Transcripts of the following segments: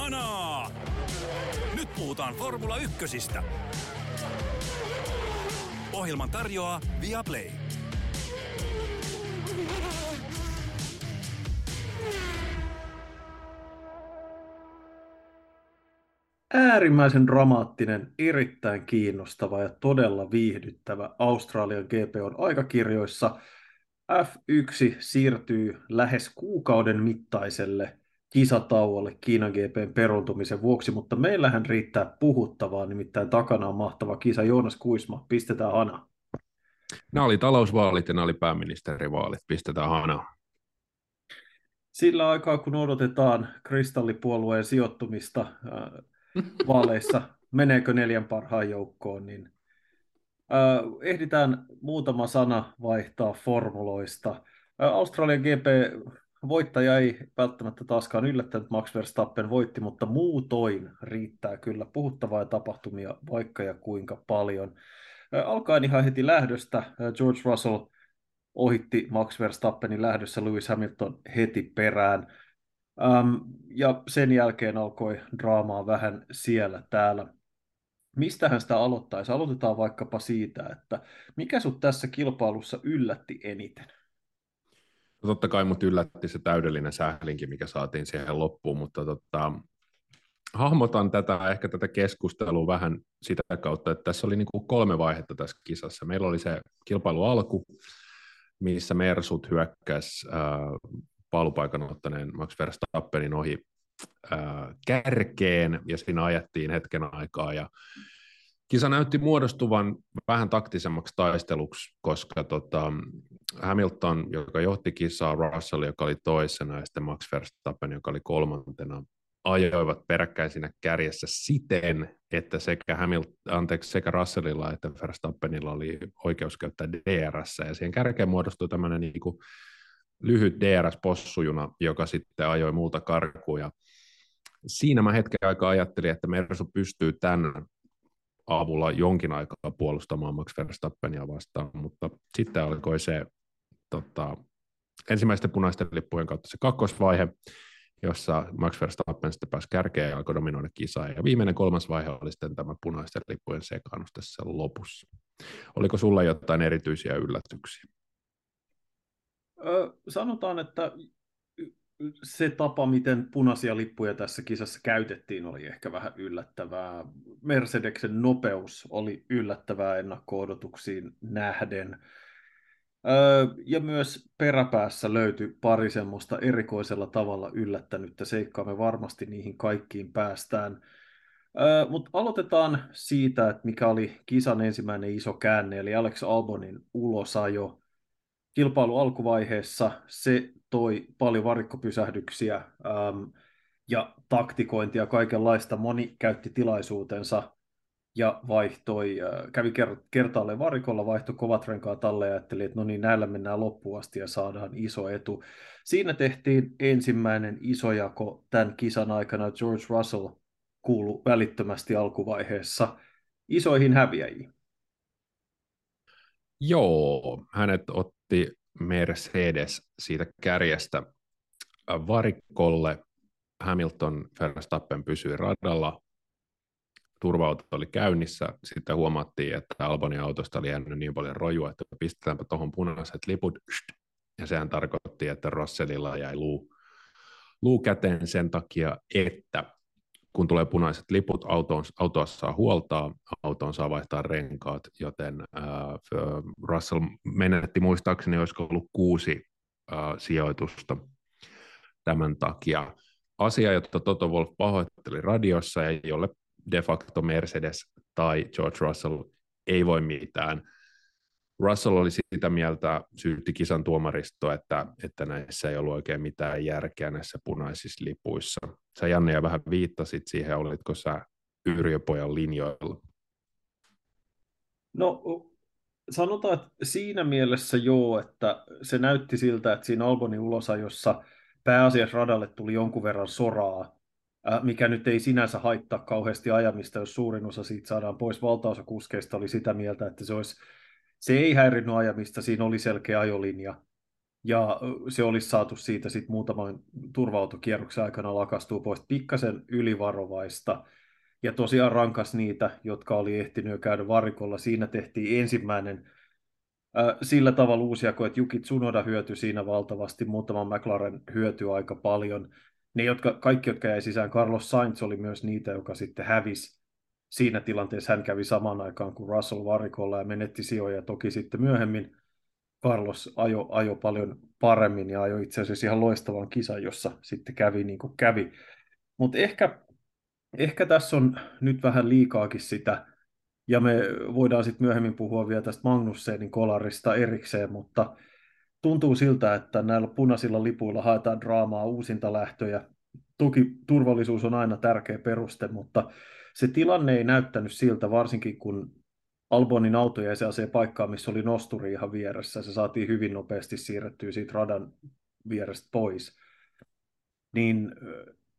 Kanaa! Nyt puhutaan Formula Ykkösistä. Ohjelman tarjoaa Viaplay. äärimmäisen dramaattinen, erittäin kiinnostava ja todella viihdyttävä Australian GP on aikakirjoissa. F1 siirtyy lähes kuukauden mittaiselle kisatauolle Kiinan GPn peruntumisen vuoksi, mutta meillähän riittää puhuttavaa, nimittäin takana on mahtava kisa. Joonas Kuisma, pistetään hana. Nämä oli talousvaalit ja nämä oli pääministerivaalit, pistetään hana. Sillä aikaa, kun odotetaan kristallipuolueen sijoittumista äh, vaaleissa, meneekö neljän parhaan joukkoon, niin äh, ehditään muutama sana vaihtaa formuloista. Äh, Australian GP voittaja ei välttämättä taaskaan yllättänyt, Max Verstappen voitti, mutta muutoin riittää kyllä puhuttavaa tapahtumia vaikka ja kuinka paljon. Alkaen ihan heti lähdöstä äh, George Russell ohitti Max Verstappenin lähdössä Lewis Hamilton heti perään. Ja sen jälkeen alkoi draamaa vähän siellä täällä. Mistähän sitä aloittaisi? Aloitetaan vaikkapa siitä, että mikä sut tässä kilpailussa yllätti eniten? No totta kai mut yllätti se täydellinen sählinki, mikä saatiin siihen loppuun, mutta tota, hahmotan tätä, ehkä tätä keskustelua vähän sitä kautta, että tässä oli niin kuin kolme vaihetta tässä kisassa. Meillä oli se kilpailu alku, missä Mersut hyökkäsi äh, paalupaikan ottaneen Max Verstappenin ohi ää, kärkeen, ja siinä ajettiin hetken aikaa, ja kisa näytti muodostuvan vähän taktisemmaksi taisteluksi, koska tota, Hamilton, joka johti kisaa, Russell, joka oli toisena, ja sitten Max Verstappen, joka oli kolmantena, ajoivat peräkkäin siinä kärjessä siten, että sekä, Hamilton, anteeksi, sekä Russellilla että Verstappenilla oli oikeus käyttää DRS, ja siihen kärkeen muodostui tämmöinen niin kuin lyhyt DRS-possujuna, joka sitten ajoi multa karkuun. Ja siinä mä hetken aikaa ajattelin, että Mersu pystyy tämän avulla jonkin aikaa puolustamaan Max Verstappenia vastaan, mutta sitten alkoi se tota, ensimmäisten punaisten lippujen kautta se kakkosvaihe, jossa Max Verstappen sitten pääsi kärkeen ja alkoi dominoida kisaa. Ja viimeinen kolmas vaihe oli sitten tämä punaisten lippujen sekaannus tässä lopussa. Oliko sulla jotain erityisiä yllätyksiä? sanotaan, että se tapa, miten punaisia lippuja tässä kisassa käytettiin, oli ehkä vähän yllättävää. Mercedeksen nopeus oli yllättävää ennakko-odotuksiin nähden. Ja myös peräpäässä löytyi pari semmoista erikoisella tavalla yllättänyttä seikkaa. Me varmasti niihin kaikkiin päästään. Mutta aloitetaan siitä, että mikä oli kisan ensimmäinen iso käänne, eli Alex Albonin ulosajo kilpailu alkuvaiheessa se toi paljon varikkopysähdyksiä äm, ja taktikointia kaikenlaista. Moni käytti tilaisuutensa ja vaihtoi, äh, kävi kertaalleen varikolla, vaihtoi kovat renkaat alle ja ajatteli, että no niin, näillä mennään loppuun asti ja saadaan iso etu. Siinä tehtiin ensimmäinen iso jako tämän kisan aikana. George Russell kuulu välittömästi alkuvaiheessa isoihin häviäjiin. Joo, hänet otti Mercedes siitä kärjestä varikolle. Hamilton Verstappen pysyi radalla, turvauto oli käynnissä, sitten huomattiin, että Albonin autosta oli jäänyt niin paljon rojua, että pistetäänpä tuohon punaiset liput, ja sehän tarkoitti, että Russellilla jäi luu, luu käteen sen takia, että kun tulee punaiset liput, autoon, autoa saa huoltaa, autoon saa vaihtaa renkaat, joten äh, Russell menetti muistaakseni, olisiko ollut kuusi äh, sijoitusta tämän takia. Asia, jota Toto Wolf pahoitteli radiossa ja jolle de facto Mercedes tai George Russell ei voi mitään. Russell oli sitä mieltä, syytti kisan tuomaristo, että, että näissä ei ollut oikein mitään järkeä näissä punaisissa lipuissa. Sä Janne ja vähän viittasit siihen, olitko sä Yrjöpojan linjoilla? No sanotaan, että siinä mielessä joo, että se näytti siltä, että siinä Albonin ulosajossa pääasiassa radalle tuli jonkun verran soraa, mikä nyt ei sinänsä haittaa kauheasti ajamista, jos suurin osa siitä saadaan pois. Valtaosa kuskeista oli sitä mieltä, että se olisi se ei häirinnyt ajamista, siinä oli selkeä ajolinja. ja se olisi saatu siitä sitten muutaman turva-autokierroksen aikana lakastua pois pikkasen ylivarovaista, ja tosiaan rankas niitä, jotka oli ehtinyt jo käydä varikolla. Siinä tehtiin ensimmäinen äh, sillä tavalla uusia, että Juki Tsunoda hyötyi siinä valtavasti, muutama McLaren hyötyi aika paljon. Ne, jotka, kaikki, jotka jäi sisään, Carlos Sainz oli myös niitä, joka sitten hävisi. Siinä tilanteessa hän kävi samaan aikaan kuin Russell varikolla ja menetti sijoja. Toki sitten myöhemmin Carlos ajo, ajo paljon paremmin ja ajoi itse asiassa ihan loistavan kisan, jossa sitten kävi niin kuin kävi. Mutta ehkä, ehkä tässä on nyt vähän liikaakin sitä, ja me voidaan sitten myöhemmin puhua vielä tästä Magnussenin kolarista erikseen, mutta tuntuu siltä, että näillä punaisilla lipuilla haetaan draamaa uusinta lähtöjä. Toki turvallisuus on aina tärkeä peruste, mutta se tilanne ei näyttänyt siltä, varsinkin kun Albonin auto jäi sellaiseen paikkaan, missä oli nosturi ihan vieressä. Se saatiin hyvin nopeasti siirrettyä siitä radan vierestä pois. Niin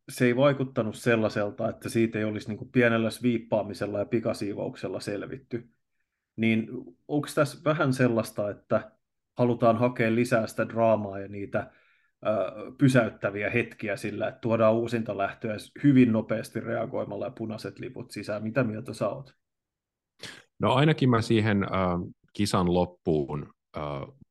se ei vaikuttanut sellaiselta, että siitä ei olisi niin pienellä sviippaamisella ja pikasiivouksella selvitty. Niin onko tässä vähän sellaista, että halutaan hakea lisää sitä draamaa ja niitä pysäyttäviä hetkiä sillä, että tuodaan uusinta lähtöä hyvin nopeasti reagoimalla ja punaiset liput sisään. Mitä mieltä sä oot? No ainakin mä siihen äh, kisan loppuun äh,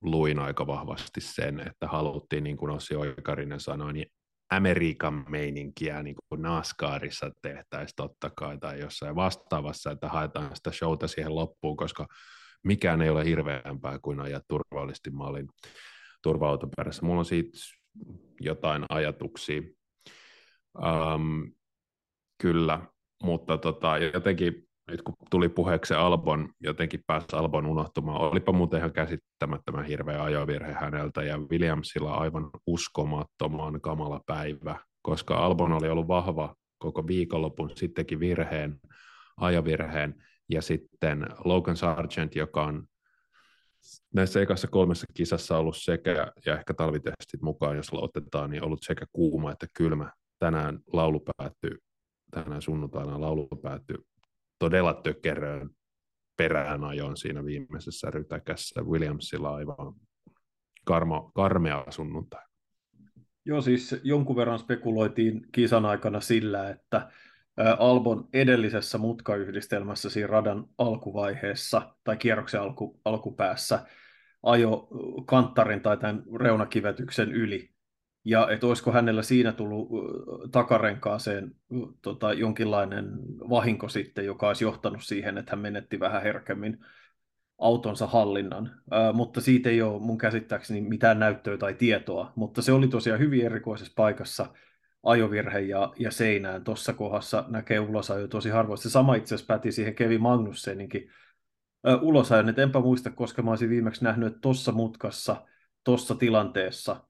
luin aika vahvasti sen, että haluttiin, niin kuin Ossi Oikarinen sanoi, niin Amerikan meininkiä niin kuin NASCARissa tehtäisiin totta kai tai jossain vastaavassa, että haetaan sitä showta siihen loppuun, koska mikään ei ole hirveämpää kuin ajaa turvallisesti maalin turva-autoperässä. Mulla on siitä jotain ajatuksia. Um, kyllä, mutta tota, jotenkin nyt kun tuli puheeksi Albon, jotenkin pääsi Albon unohtumaan. Olipa muuten ihan käsittämättömän hirveä ajovirhe häneltä ja Williamsilla aivan uskomattoman kamala päivä, koska Albon oli ollut vahva koko viikonlopun, sittenkin virheen, ajovirheen, ja sitten Logan Sargent, joka on näissä ekassa kolmessa kisassa ollut sekä, ja ehkä talvitestit mukaan, jos otetaan, niin ollut sekä kuuma että kylmä. Tänään laulu päättyy, tänään sunnuntaina laulu päättyy todella tökeröön perään ajoin siinä viimeisessä rytäkässä. Williamsilla aivan karma, karmea sunnuntai. Joo, siis jonkun verran spekuloitiin kisan aikana sillä, että Albon edellisessä mutkayhdistelmässä siinä radan alkuvaiheessa tai kierroksen alku, alkupäässä ajo kanttarin tai tämän reunakivetyksen yli. Ja että olisiko hänellä siinä tullut takarenkaaseen tota, jonkinlainen vahinko sitten, joka olisi johtanut siihen, että hän menetti vähän herkemmin autonsa hallinnan, Ää, mutta siitä ei ole mun käsittääkseni mitään näyttöä tai tietoa, mutta se oli tosiaan hyvin erikoisessa paikassa ajovirhe ja, ja seinään. Tuossa kohdassa näkee ulosajo tosi harvoin. Se sama itse asiassa päti siihen Kevin Magnusseninkin ulosajon, että enpä muista, koska mä olisin viimeksi nähnyt, että tuossa mutkassa, tuossa tilanteessa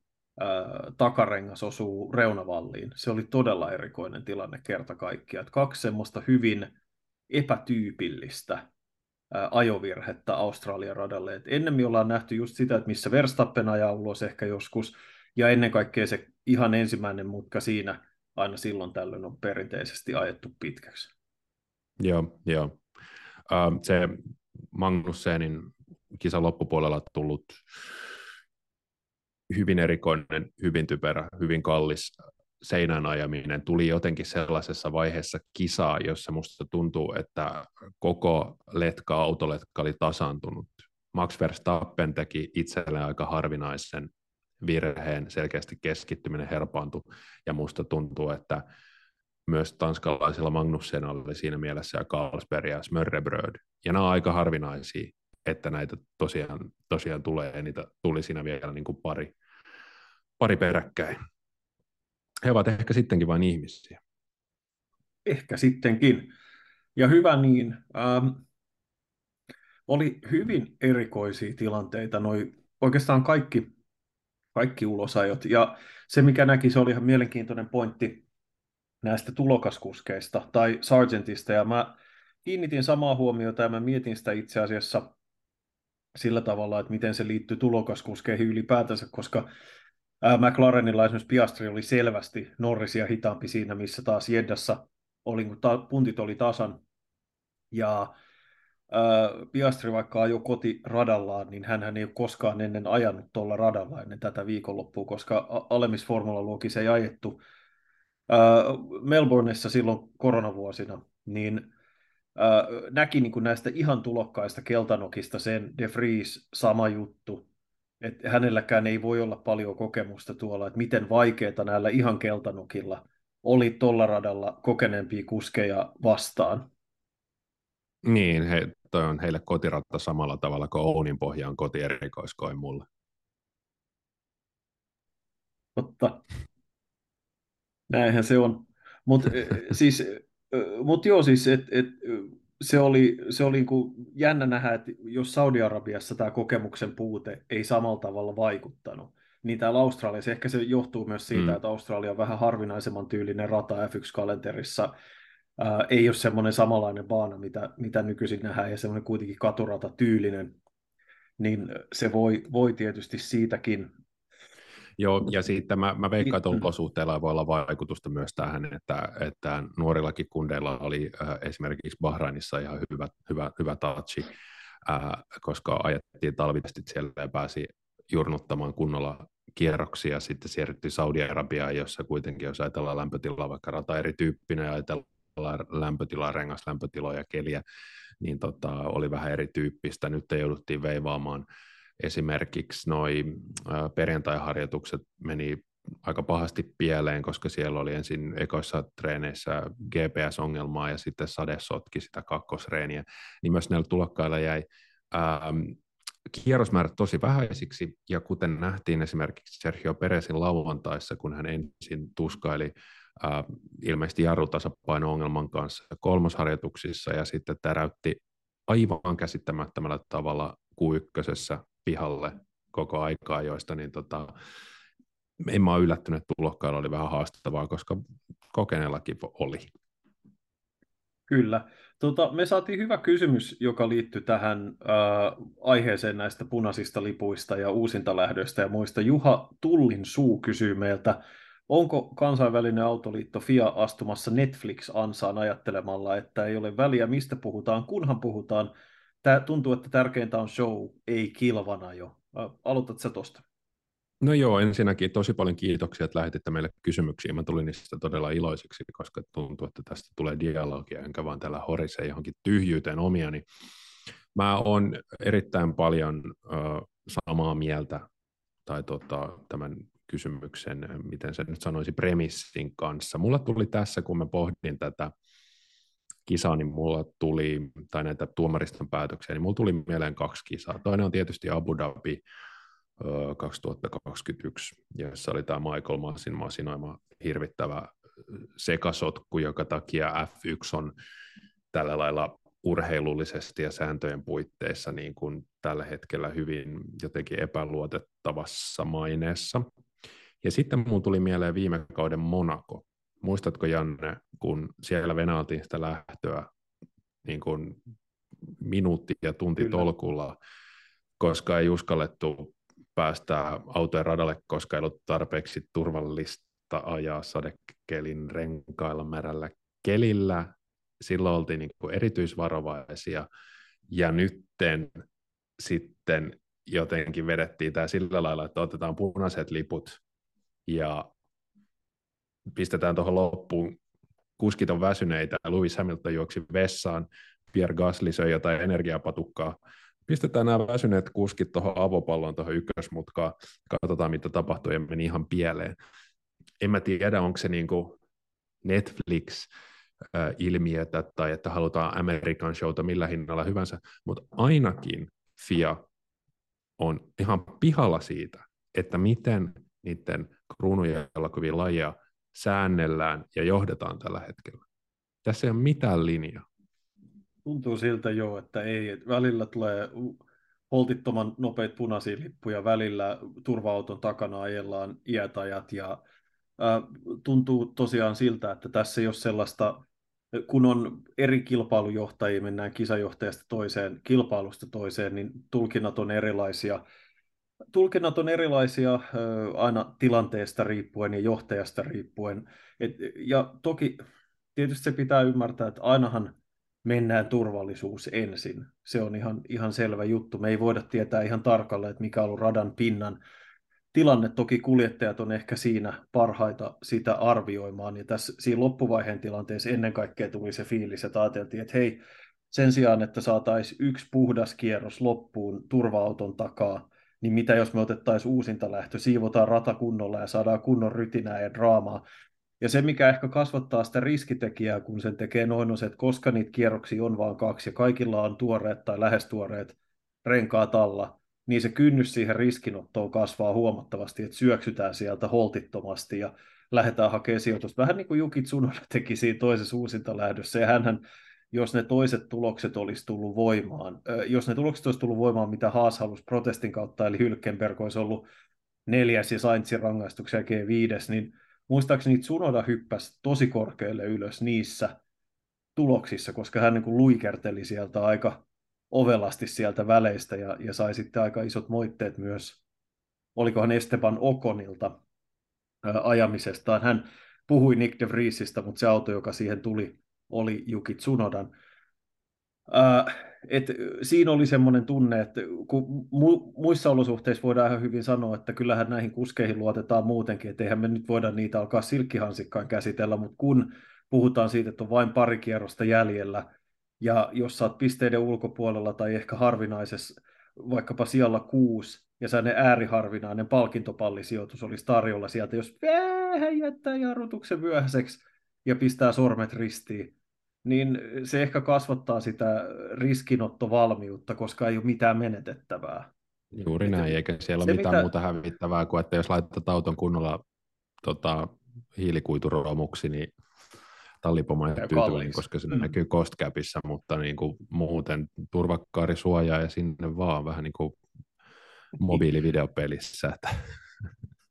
takarengas osuu reunavalliin. Se oli todella erikoinen tilanne kerta kaikkiaan. Kaksi semmoista hyvin epätyypillistä ajovirhettä Australian radalle. Et ennemmin ollaan nähty just sitä, että missä Verstappen ajaa ulos ehkä joskus, ja ennen kaikkea se ihan ensimmäinen mutka siinä aina silloin tällöin on perinteisesti ajettu pitkäksi. Joo, joo. Uh, se Magnussenin kisan loppupuolella tullut hyvin erikoinen, hyvin typerä, hyvin kallis seinän ajaminen tuli jotenkin sellaisessa vaiheessa kisaa, jossa musta tuntuu, että koko letka, autoletka oli tasaantunut. Max Verstappen teki itselleen aika harvinaisen virheen, selkeästi keskittyminen herpaantui, ja musta tuntuu, että myös tanskalaisilla Magnussen oli siinä mielessä ja Carlsberg ja Smörrebröd, ja nämä on aika harvinaisia, että näitä tosiaan, tosiaan tulee, ja niitä tuli siinä vielä niin kuin pari, pari peräkkäin. He ovat ehkä sittenkin vain ihmisiä. Ehkä sittenkin. Ja hyvä niin. Ähm, oli hyvin erikoisia tilanteita, noi, oikeastaan kaikki, kaikki ulosajot. Ja se, mikä näki, se oli ihan mielenkiintoinen pointti näistä tulokaskuskeista tai Sargentista. Ja mä kiinnitin samaa huomiota ja mä mietin sitä itse asiassa sillä tavalla, että miten se liittyy tulokaskuskeihin ylipäätänsä, koska McLarenilla esimerkiksi Piastri oli selvästi Norrisia hitaampi siinä, missä taas Jeddassa oli, kun ta- puntit oli tasan. Ja Piastri vaikka ajoi kotiradallaan, niin hän ei ole koskaan ennen ajanut tuolla radalla ennen tätä viikonloppua, koska alemmissa formulaluokissa ei ajettu Melbourneissa silloin koronavuosina, niin näki niin kuin näistä ihan tulokkaista keltanokista sen De Vries sama juttu, että hänelläkään ei voi olla paljon kokemusta tuolla, että miten vaikeaa näillä ihan keltanokilla oli tuolla radalla kokeneempia kuskeja vastaan. Niin, he, toi on heille kotiratta samalla tavalla kuin Ounin pohjaan kotierikoiskoin mulle. Totta. Näinhän se on. Mutta e, siis, mut joo, siis et, et, se oli, se oli niin jännä nähdä, että jos Saudi-Arabiassa tämä kokemuksen puute ei samalla tavalla vaikuttanut, niin täällä Australiassa, ehkä se johtuu myös siitä, mm. että Australia on vähän harvinaisemman tyylinen rata F1-kalenterissa, ää, ei ole semmoinen samanlainen baana, mitä, mitä nykyisin nähdään, ja semmoinen kuitenkin katurata tyylinen, niin se voi, voi tietysti siitäkin. Joo, ja sitten mä, mä veikkaan, että olosuhteilla voi olla vaikutusta myös tähän, että, että nuorillakin kundeilla oli äh, esimerkiksi Bahrainissa ihan hyvä, hyvä, hyvä touchi, äh, koska ajettiin talvitestit siellä ja pääsi jurnuttamaan kunnolla kierroksia, sitten siirryttiin Saudi-Arabiaan, jossa kuitenkin, jos ajatellaan lämpötilaa, vaikka rata erityyppinen ja ajatellaan lämpötilaa, rengaslämpötiloja, keliä, niin tota, oli vähän erityyppistä. Nyt jouduttiin veivaamaan. Esimerkiksi noi perjantai-harjoitukset meni aika pahasti pieleen, koska siellä oli ensin ekoissa treeneissä GPS-ongelmaa ja sitten sade sotki sitä kakkosreeniä, niin myös näillä tulokkailla jäi ähm, kierrosmäärät tosi vähäisiksi, ja kuten nähtiin esimerkiksi Sergio Perezin lauantaissa, kun hän ensin tuskaili äh, ilmeisesti jarrutasapaino-ongelman kanssa kolmosharjoituksissa, ja sitten täräytti aivan käsittämättömällä tavalla Q1 pihalle koko aikaa, joista niin tota, en mä ole yllättynyt, että tulokkailla oli vähän haastavaa, koska kokeneellakin oli. Kyllä. Tota, me saatiin hyvä kysymys, joka liittyy tähän äh, aiheeseen näistä punaisista lipuista ja uusintalähdöistä ja muista. Juha Tullin suu kysyy meiltä, onko kansainvälinen autoliitto FIA astumassa Netflix-ansaan ajattelemalla, että ei ole väliä mistä puhutaan, kunhan puhutaan Tämä tuntuu, että tärkeintä on show, ei kilvana jo. Aloitat sä tuosta? No joo, ensinnäkin tosi paljon kiitoksia, että lähetitte meille kysymyksiä. Mä tulin niistä todella iloiseksi, koska tuntuu, että tästä tulee dialogia, enkä vaan täällä horisee johonkin tyhjyyteen omiani. Mä oon erittäin paljon ö, samaa mieltä tai tota, tämän kysymyksen, miten se nyt sanoisi, premissin kanssa. Mulla tuli tässä, kun mä pohdin tätä kisaa, niin mulla tuli, tai näitä tuomariston päätöksiä, niin mulla tuli mieleen kaksi kisaa. Toinen on tietysti Abu Dhabi 2021, jossa oli tämä Michael Massin masinoima hirvittävä sekasotku, joka takia F1 on tällä lailla urheilullisesti ja sääntöjen puitteissa niin kuin tällä hetkellä hyvin jotenkin epäluotettavassa maineessa. Ja sitten mulla tuli mieleen viime kauden Monaco, Muistatko Janne, kun siellä venaltiin sitä lähtöä niin kuin minuutti ja tunti Kyllä. tolkulla, koska ei uskallettu päästä autojen radalle, koska ei ollut tarpeeksi turvallista ajaa sadekelin renkailla märällä kelillä. Silloin oltiin niin kuin erityisvarovaisia ja nytten sitten jotenkin vedettiin tämä sillä lailla, että otetaan punaiset liput ja pistetään tuohon loppuun, kuskit on väsyneitä, Lewis Hamilton juoksi vessaan, Pierre Gasly söi jotain energiapatukkaa, pistetään nämä väsyneet kuskit tuohon avopalloon, tuohon ykkösmutkaan, katsotaan mitä tapahtuu. Ja meni ihan pieleen. En mä tiedä, onko se niin kuin Netflix, ilmiötä tai että halutaan American showta millä hinnalla hyvänsä, mutta ainakin FIA on ihan pihalla siitä, että miten niiden kruunujen lajeja säännellään ja johdetaan tällä hetkellä. Tässä ei ole mitään linjaa. Tuntuu siltä jo, että ei. Välillä tulee holtittoman nopeita punaisia lippuja, välillä turva-auton takana ajellaan iätajat ja äh, tuntuu tosiaan siltä, että tässä ei ole sellaista, kun on eri kilpailujohtajia, mennään kisajohtajasta toiseen, kilpailusta toiseen, niin tulkinnat on erilaisia tulkinnat on erilaisia aina tilanteesta riippuen ja johtajasta riippuen. Et, ja toki tietysti se pitää ymmärtää, että ainahan mennään turvallisuus ensin. Se on ihan, ihan selvä juttu. Me ei voida tietää ihan tarkalleen, että mikä on ollut radan pinnan tilanne. Toki kuljettajat on ehkä siinä parhaita sitä arvioimaan. Ja tässä siinä loppuvaiheen tilanteessa ennen kaikkea tuli se fiilis, että ajateltiin, että hei, sen sijaan, että saataisiin yksi puhdas kierros loppuun turva-auton takaa, niin mitä jos me otettaisiin uusinta lähtö, siivotaan rata kunnolla ja saadaan kunnon rytinää ja draamaa. Ja se, mikä ehkä kasvattaa sitä riskitekijää, kun sen tekee noin, on se, että koska niitä kierroksia on vain kaksi ja kaikilla on tuoreet tai lähes tuoreet renkaat alla, niin se kynnys siihen riskinottoon kasvaa huomattavasti, että syöksytään sieltä holtittomasti ja lähdetään hakemaan sijoitusta. Vähän niin kuin Juki Tsunoda teki siinä toisessa uusintalähdössä, ja hänhän jos ne toiset tulokset olisi tullut voimaan, jos ne tulokset olisi tullut voimaan, mitä Haas halusi protestin kautta, eli Hylkenberg olisi ollut neljäs ja Sainzin rangaistuksen jälkeen viides, niin muistaakseni Tsunoda hyppäsi tosi korkealle ylös niissä tuloksissa, koska hän niin kuin luikerteli sieltä aika ovelasti sieltä väleistä ja, ja sai sitten aika isot moitteet myös, olikohan Esteban Okonilta ajamisestaan. Hän puhui Nick de Vriesistä, mutta se auto, joka siihen tuli, oli Juki Tsunodan. Äh, et siinä oli semmoinen tunne, että kun mu- muissa olosuhteissa voidaan ihan hyvin sanoa, että kyllähän näihin kuskeihin luotetaan muutenkin, että eihän me nyt voida niitä alkaa silkkihansikkaan käsitellä, mutta kun puhutaan siitä, että on vain pari kierrosta jäljellä, ja jos oot pisteiden ulkopuolella tai ehkä harvinaisessa, vaikkapa siellä kuusi, ja ne ääriharvinainen palkintopallisijoitus olisi tarjolla sieltä, jos vähän jättää jarrutuksen myöhäiseksi ja pistää sormet ristiin, niin se ehkä kasvattaa sitä riskinottovalmiutta, koska ei ole mitään menetettävää. Juuri näin, että eikä siellä ole mitään mitä... muuta hävittävää kuin, että jos laitetaan auton kunnolla tota, hiilikuituromuksi, niin tallipoma tyytyväinen, koska se mm. näkyy kostkäpissä, mutta niin kuin muuten turvakkaari suojaa ja sinne vaan vähän niin kuin mobiilivideopelissä. Että...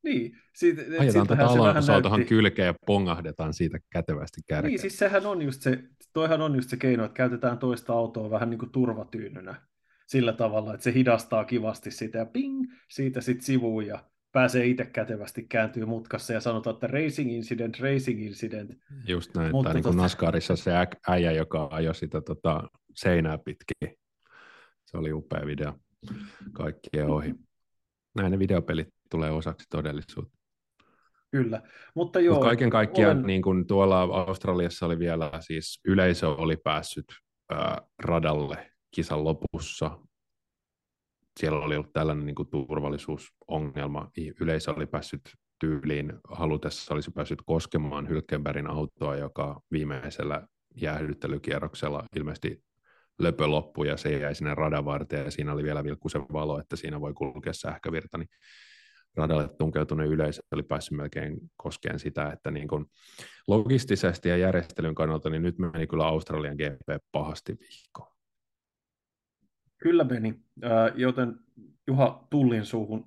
Niin. Siitä, Ajetaan tätä Alonsoa tuohon kylkeen ja pongahdetaan siitä kätevästi kärkeen. Niin, siis sehän on just se, toihan on just se keino, että käytetään toista autoa vähän niin kuin turvatyynynä sillä tavalla, että se hidastaa kivasti sitä ja ping, siitä sitten sivuun ja pääsee itse kätevästi kääntyy mutkassa ja sanotaan, että racing incident, racing incident. Just näin, Mutta tai niin kuin tota... Nascarissa se äijä, joka ajoi sitä tota, seinää pitkin. Se oli upea video. Kaikkien ohi. Näin ne videopelit tulee osaksi todellisuutta. Kyllä, mutta joo. Mut kaiken kaikkiaan olen... niin kuin tuolla Australiassa oli vielä, siis yleisö oli päässyt ää, radalle kisan lopussa. Siellä oli ollut tällainen niin kuin turvallisuusongelma. Yleisö oli päässyt tyyliin halutessa olisi päässyt koskemaan Hylkenbergin autoa, joka viimeisellä jäähdyttelykierroksella ilmeisesti löpö loppui ja se jäi sinne radan varteen ja siinä oli vielä vilkkusen valo, että siinä voi kulkea sähkövirta, niin radalle tunkeutunut yleisö oli päässyt melkein koskeen sitä, että niin kuin logistisesti ja järjestelyn kannalta, niin nyt meni kyllä Australian GP pahasti vihkoon. Kyllä meni, joten Juha Tullin, suuhun,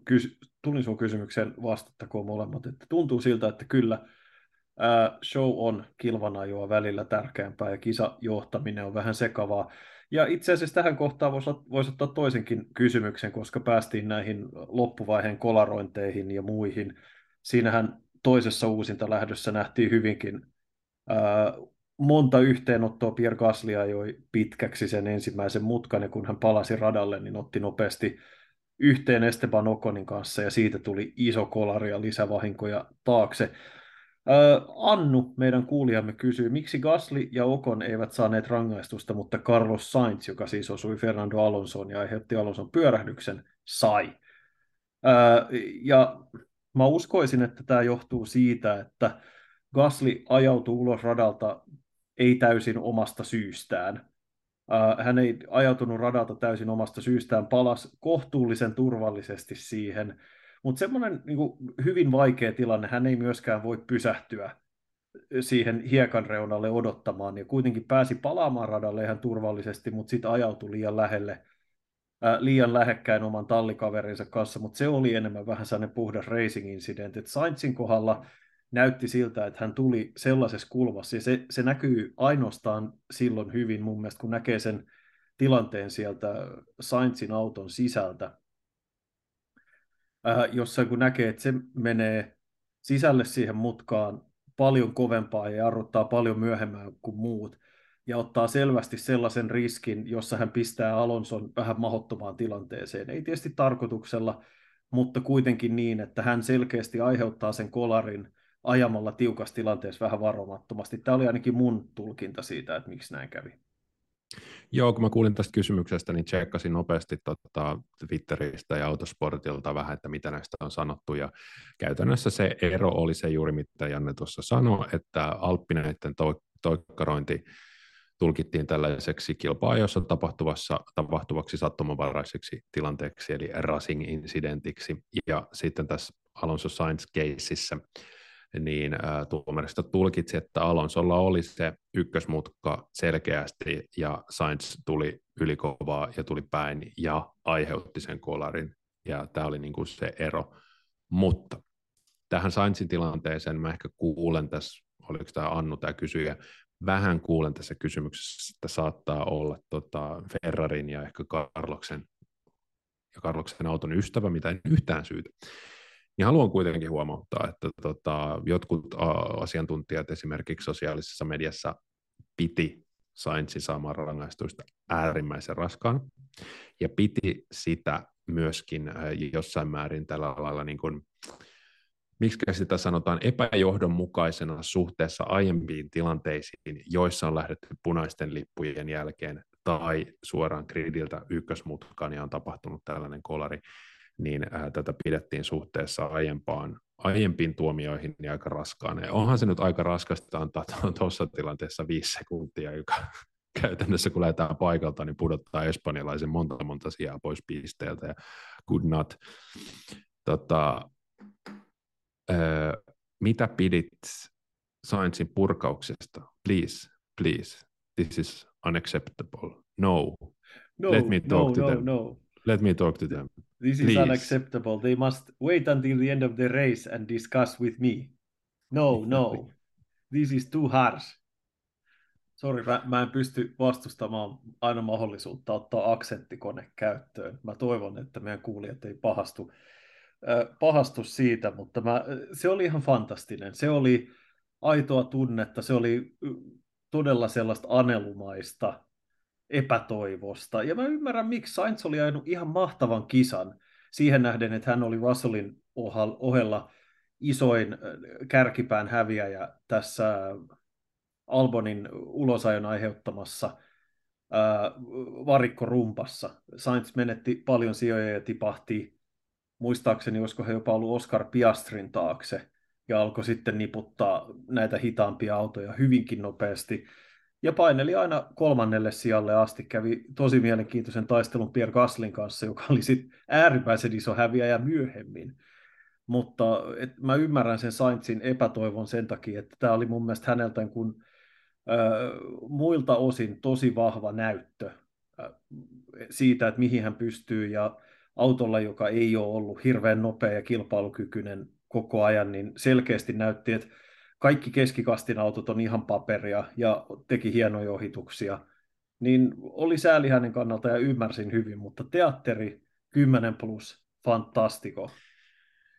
Tullin suuhun kysymykseen vastattakoon molemmat, että tuntuu siltä, että kyllä show on kilvanajoa välillä tärkeämpää ja kisajohtaminen on vähän sekavaa. Ja itse asiassa tähän kohtaan voisi, voisi ottaa toisenkin kysymyksen, koska päästiin näihin loppuvaiheen kolarointeihin ja muihin. Siinähän toisessa uusinta lähdössä nähtiin hyvinkin ää, monta yhteenottoa. Pierre Gasly ajoi pitkäksi sen ensimmäisen mutkan, ja kun hän palasi radalle, niin otti nopeasti yhteen Esteban Okonin kanssa, ja siitä tuli iso kolari ja lisävahinkoja taakse. Annu, meidän kuulijamme, kysyy, miksi Gasly ja Okon eivät saaneet rangaistusta, mutta Carlos Sainz, joka siis osui Fernando Alonsoon ja aiheutti Alonson pyörähdyksen, sai. Ja mä uskoisin, että tämä johtuu siitä, että Gasly ajautui ulos radalta ei täysin omasta syystään. Hän ei ajautunut radalta täysin omasta syystään, palas kohtuullisen turvallisesti siihen – mutta semmoinen niin hyvin vaikea tilanne, hän ei myöskään voi pysähtyä siihen hiekan reunalle odottamaan, ja kuitenkin pääsi palaamaan radalle ihan turvallisesti, mutta sitten ajautui liian lähelle, ää, liian lähekkäin oman tallikaverinsa kanssa, mutta se oli enemmän vähän sellainen puhdas racing incident, että Sainzin kohdalla näytti siltä, että hän tuli sellaisessa kulmassa, ja se, se näkyy ainoastaan silloin hyvin mun mielestä, kun näkee sen tilanteen sieltä Sainzin auton sisältä, äh, jossa kun näkee, että se menee sisälle siihen mutkaan paljon kovempaa ja jarruttaa paljon myöhemmän kuin muut, ja ottaa selvästi sellaisen riskin, jossa hän pistää Alonson vähän mahottomaan tilanteeseen. Ei tietysti tarkoituksella, mutta kuitenkin niin, että hän selkeästi aiheuttaa sen kolarin ajamalla tiukassa tilanteessa vähän varomattomasti. Tämä oli ainakin mun tulkinta siitä, että miksi näin kävi. Joo, kun mä kuulin tästä kysymyksestä, niin tsekkasin nopeasti tota Twitteristä ja Autosportilta vähän, että mitä näistä on sanottu, ja käytännössä se ero oli se juuri, mitä Janne tuossa sanoi, että alppineiden to- toikkarointi tulkittiin tällaiseksi kilpaajossa tapahtuvassa, tapahtuvaksi sattumanvaraiseksi tilanteeksi, eli racing-incidentiksi, ja sitten tässä Alonso Sainz-keississä niin tuomaristo tulkitsi, että Alonsolla oli se ykkösmutka selkeästi ja Sainz tuli ylikovaa ja tuli päin ja aiheutti sen kolarin ja tämä oli niin kuin se ero. Mutta tähän Sainzin tilanteeseen mä ehkä kuulen tässä, oliko tämä Annu tämä kysyjä, vähän kuulen tässä kysymyksessä, että saattaa olla tota Ferrarin ja ehkä Carloksen ja Carloksen auton ystävä, mitä en yhtään syytä niin haluan kuitenkin huomauttaa, että tota, jotkut asiantuntijat esimerkiksi sosiaalisessa mediassa piti Sainzin saamaan rangaistuista äärimmäisen raskaan, ja piti sitä myöskin jossain määrin tällä lailla, niin kuin, miksi sitä sanotaan, epäjohdonmukaisena suhteessa aiempiin tilanteisiin, joissa on lähdetty punaisten lippujen jälkeen tai suoraan gridiltä ykkösmutkaan ja on tapahtunut tällainen kolari niin ää, tätä pidettiin suhteessa aiempaan, aiempiin tuomioihin niin aika raskaana. Ja onhan se nyt aika raskasta antaa tuossa tilanteessa viisi sekuntia, joka käytännössä kun lähdetään paikalta, niin pudottaa espanjalaisen monta monta sijaa pois pisteeltä ja good not. Tota, ää, mitä pidit Sainzin purkauksesta? Please, please, this is unacceptable. No, no let me talk no, to no, them. No. Let me talk to them. This is Please. unacceptable. They must wait until the end of the race and discuss with me. No, no. This is too harsh. Sori, mä, mä en pysty vastustamaan aina mahdollisuutta ottaa aksenttikone käyttöön. Mä toivon, että meidän kuulijat ei pahastu, äh, pahastu siitä, mutta mä, se oli ihan fantastinen. Se oli aitoa tunnetta, se oli todella sellaista anelumaista epätoivosta. Ja mä ymmärrän, miksi Sainz oli ajanut ihan mahtavan kisan siihen nähden, että hän oli Russellin ohella isoin kärkipään häviäjä tässä Albonin ulosajon aiheuttamassa ää, varikkorumpassa. Sainz menetti paljon sijoja ja tipahti, muistaakseni olisiko he jopa ollut Oscar Piastrin taakse, ja alkoi sitten niputtaa näitä hitaampia autoja hyvinkin nopeasti ja paineli aina kolmannelle sijalle asti. Kävi tosi mielenkiintoisen taistelun Pierre Gaslin kanssa, joka oli sitten äärimmäisen iso häviäjä myöhemmin. Mutta et mä ymmärrän sen Sainzin epätoivon sen takia, että tämä oli mun mielestä häneltä kun, äh, muilta osin tosi vahva näyttö äh, siitä, että mihin hän pystyy, ja autolla, joka ei ole ollut hirveän nopea ja kilpailukykyinen koko ajan, niin selkeästi näytti, että kaikki keskikastin autot on ihan paperia ja teki hienoja ohituksia, niin oli sääli hänen kannalta ja ymmärsin hyvin, mutta teatteri 10 plus, fantastiko.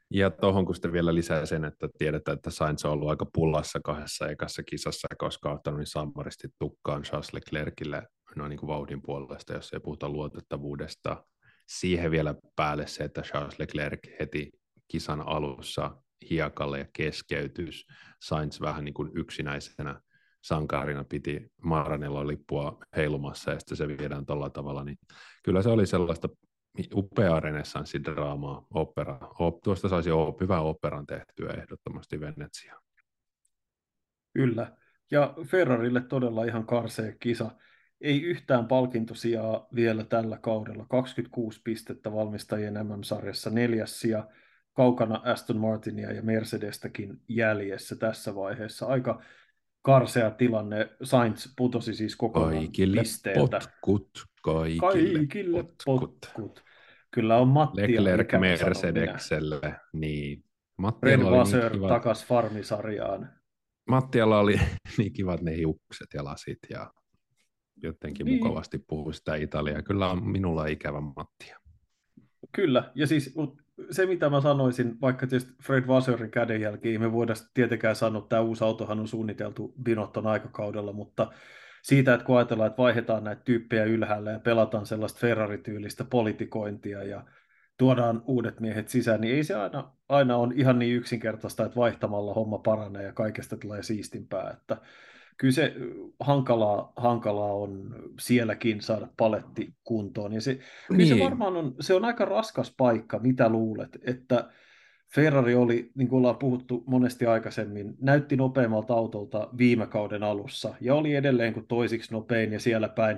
Ja tuohon kun sitten vielä lisää sen, että tiedetään, että Sainz on ollut aika pullassa kahdessa ekassa kisassa, koska on ottanut niin sammaristi tukkaan Charles Leclercille noin niin kuin vauhdin puolesta, jos ei puhuta luotettavuudesta. Siihen vielä päälle se, että Charles Leclerc heti kisan alussa hiekalle ja keskeytys. Sainz vähän niin kuin yksinäisenä sankarina piti Maranello lippua heilumassa ja sitten se viedään tuolla tavalla, niin kyllä se oli sellaista upeaa renessanssidraamaa, opera. Tuosta saisi olla hyvä operan tehtyä ehdottomasti Venetsia. Kyllä, ja Ferrarille todella ihan karsee kisa. Ei yhtään palkintosijaa vielä tällä kaudella. 26 pistettä valmistajien MM-sarjassa, neljäs sija kaukana Aston Martinia ja Mercedestäkin jäljessä tässä vaiheessa. Aika karsea tilanne. Sainz putosi siis kokonaan kaikille pisteeltä. potkut, kaikille, Kaikille potkut. potkut. Kyllä on Matti Leclerc Mercedekselle, niin. Mattialla oli niin kiva, takas farmisarjaan. Mattialla oli niin kivat ne hiukset ja lasit ja jotenkin Niin. mukavasti puhui sitä Italiaa. Kyllä on minulla ikävä Mattia. Kyllä, ja siis se mitä mä sanoisin, vaikka tietysti Fred Wasserin kädenjälki, me voida tietenkään sanoa, että tämä uusi autohan on suunniteltu Binotton aikakaudella, mutta siitä, että kun ajatellaan, että vaihdetaan näitä tyyppejä ylhäällä ja pelataan sellaista Ferrari-tyylistä politikointia ja tuodaan uudet miehet sisään, niin ei se aina, aina on ihan niin yksinkertaista, että vaihtamalla homma paranee ja kaikesta tulee siistimpää. Että kyllä se hankalaa, hankalaa on sielläkin saada paletti kuntoon. Ja se, niin. kyllä se varmaan on, se on aika raskas paikka, mitä luulet, että Ferrari oli, niin kuin ollaan puhuttu monesti aikaisemmin, näytti nopeammalta autolta viime kauden alussa ja oli edelleen kuin toisiksi nopein ja siellä päin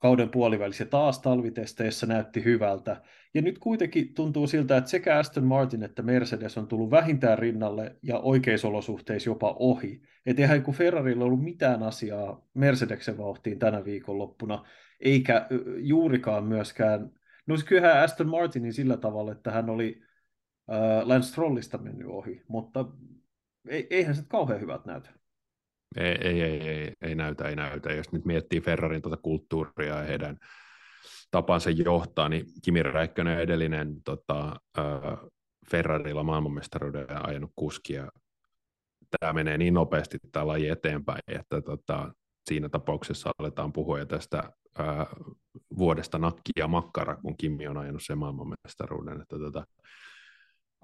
kauden puolivälissä taas talvitesteissä näytti hyvältä. Ja nyt kuitenkin tuntuu siltä, että sekä Aston Martin että Mercedes on tullut vähintään rinnalle ja oikeissa olosuhteissa jopa ohi. Että eihän kun Ferrarilla ollut mitään asiaa Mercedeksen vauhtiin tänä viikonloppuna, eikä juurikaan myöskään, no siis kyllähän Aston Martinin sillä tavalla, että hän oli äh, Lance Strollista mennyt ohi, mutta eihän se kauhean hyvät näytä. Ei, ei, ei, ei, ei näytä, ei näytä. Jos nyt miettii Ferrarin tuota kulttuuria ja heidän tapansa johtaa, niin Kimi Räikkönen edellinen tota, äh, Ferrarilla maailmanmestaruuden ajanut kuski, ja tämä menee niin nopeasti tämä laji eteenpäin, että tota, siinä tapauksessa aletaan puhua tästä ää, vuodesta nakki ja makkara, kun Kimi on ajanut sen maailmanmestaruuden. Että tota,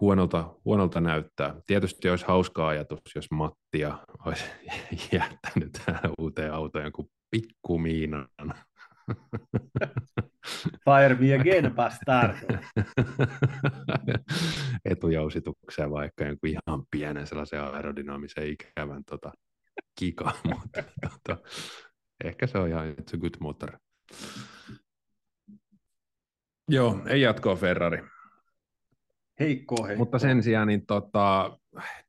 huonolta, huonolta näyttää. Tietysti olisi hauska ajatus, jos Mattia olisi jättänyt tähän uuteen autoon jonkun pikkumiinan. Fire me again, bastard. Etujausitukseen vaikka jonkun ihan pienen sellaisen aerodynaamisen ikävän tota, kika, mutta tota, ehkä se on ihan it's a good motor. Joo, ei jatkoa Ferrari. Heikko, heikko. Mutta sen sijaan niin tota,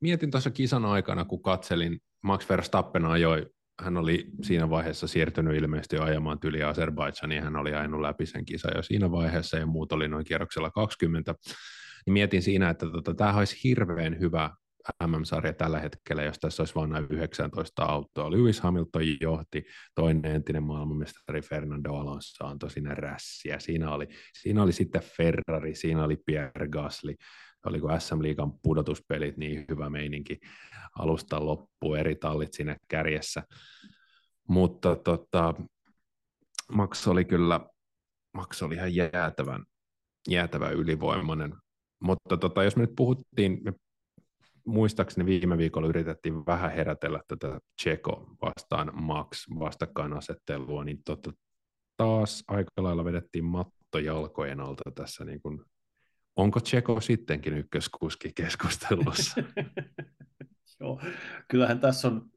mietin tuossa kisan aikana, kun katselin, Max Verstappen ajoi, hän oli siinä vaiheessa siirtynyt ilmeisesti jo ajamaan tyli Azerbaidsaniin, hän oli ajanut läpi sen kisa jo siinä vaiheessa ja muut oli noin kierroksella 20, niin mietin siinä, että tota, tämä olisi hirveän hyvä MM-sarja tällä hetkellä, jos tässä olisi vain näin 19 autoa. Lewis Hamilton johti, toinen entinen maailmanmestari Fernando Alonso antoi sinne rässiä. Siinä oli, siinä oli sitten Ferrari, siinä oli Pierre Gasly, oliko SM Liigan pudotuspelit niin hyvä meininki alusta loppuun, eri tallit sinne kärjessä. Mutta tota, Max oli kyllä, Max oli ihan jäätävän, jäätävän ylivoimainen. Mutta tota, jos me nyt puhuttiin, me muistaakseni viime viikolla yritettiin vähän herätellä tätä Tseko vastaan Max vastakkainasettelua, niin tota, taas aika lailla vedettiin matto jalkojen alta tässä. Niin kun, onko Tseko sittenkin ykköskuski keskustelussa? Joo, kyllähän tässä on,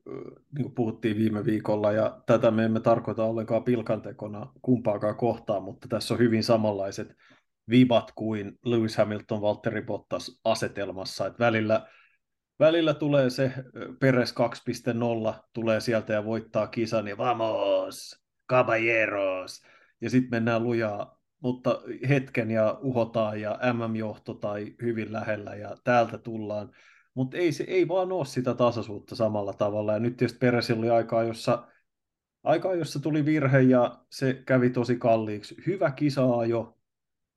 niin kuin puhuttiin viime viikolla, ja tätä me emme tarkoita ollenkaan pilkantekona kumpaakaan kohtaan, mutta tässä on hyvin samanlaiset vibat kuin Lewis Hamilton, Valtteri Bottas asetelmassa, että välillä välillä tulee se Peres 2.0, tulee sieltä ja voittaa kisan ja vamos, caballeros, ja sitten mennään lujaa, mutta hetken ja uhotaan ja MM-johto tai hyvin lähellä ja täältä tullaan, mutta ei, se, ei vaan ole sitä tasaisuutta samalla tavalla, ja nyt tietysti Peresillä oli aikaa, jossa aikaa, jossa tuli virhe ja se kävi tosi kalliiksi. Hyvä kisa jo,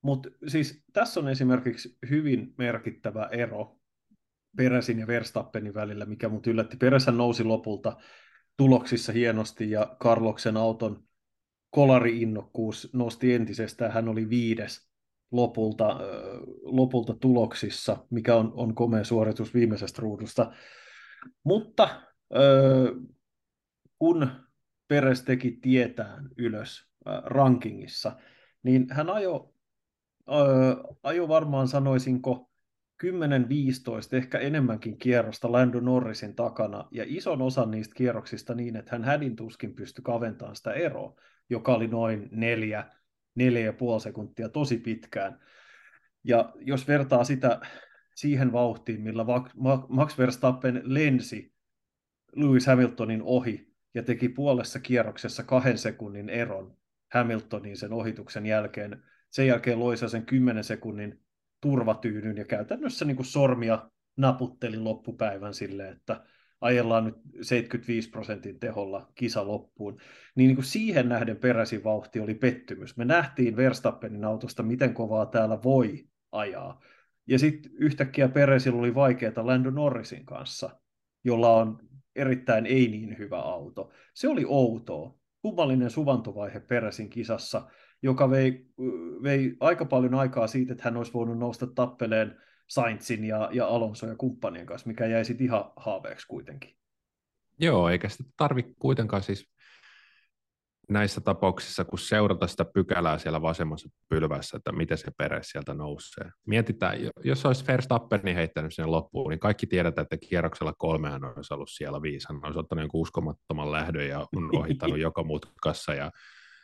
mutta siis tässä on esimerkiksi hyvin merkittävä ero Peresin ja Verstappenin välillä, mikä mut yllätti. Pereshän nousi lopulta tuloksissa hienosti ja Karloksen auton kolari-innokkuus nosti entisestään. Hän oli viides lopulta, lopulta tuloksissa, mikä on, on komea suoritus viimeisestä ruudusta. Mutta kun Peres teki tietään ylös rankingissa, niin hän ajo, ajo varmaan sanoisinko 10-15, ehkä enemmänkin kierrosta Lando Norrisin takana, ja ison osan niistä kierroksista niin, että hän hädin tuskin pystyi kaventamaan sitä eroa, joka oli noin neljä, neljä ja puoli sekuntia tosi pitkään. Ja jos vertaa sitä siihen vauhtiin, millä Max Verstappen lensi Lewis Hamiltonin ohi ja teki puolessa kierroksessa kahden sekunnin eron Hamiltonin sen ohituksen jälkeen, sen jälkeen loi sen 10 sekunnin turvatyynyn ja käytännössä niin kuin sormia naputteli loppupäivän sille, että ajellaan nyt 75 prosentin teholla kisa loppuun, niin, niin kuin siihen nähden peräisin vauhti oli pettymys. Me nähtiin Verstappenin autosta, miten kovaa täällä voi ajaa. Ja sitten yhtäkkiä peräisin oli vaikeaa Lando Norrisin kanssa, jolla on erittäin ei niin hyvä auto. Se oli outoa. kummallinen suvantovaihe peräsin kisassa, joka vei, vei aika paljon aikaa siitä, että hän olisi voinut nousta tappeleen Sainzin ja, ja Alonso ja kumppanien kanssa, mikä jäi sitten ihan haaveeksi kuitenkin. Joo, eikä sitä tarvitse kuitenkaan siis näissä tapauksissa, kun seurata sitä pykälää siellä vasemmassa pylvässä, että miten se pere sieltä nousee. Mietitään, jos olisi Verstappeni heittänyt sen loppuun, niin kaikki tiedetään, että kierroksella kolmehan olisi ollut siellä viisi. Hän olisi ottanut jonkun uskomattoman lähdön ja on ohittanut joka mutkassa ja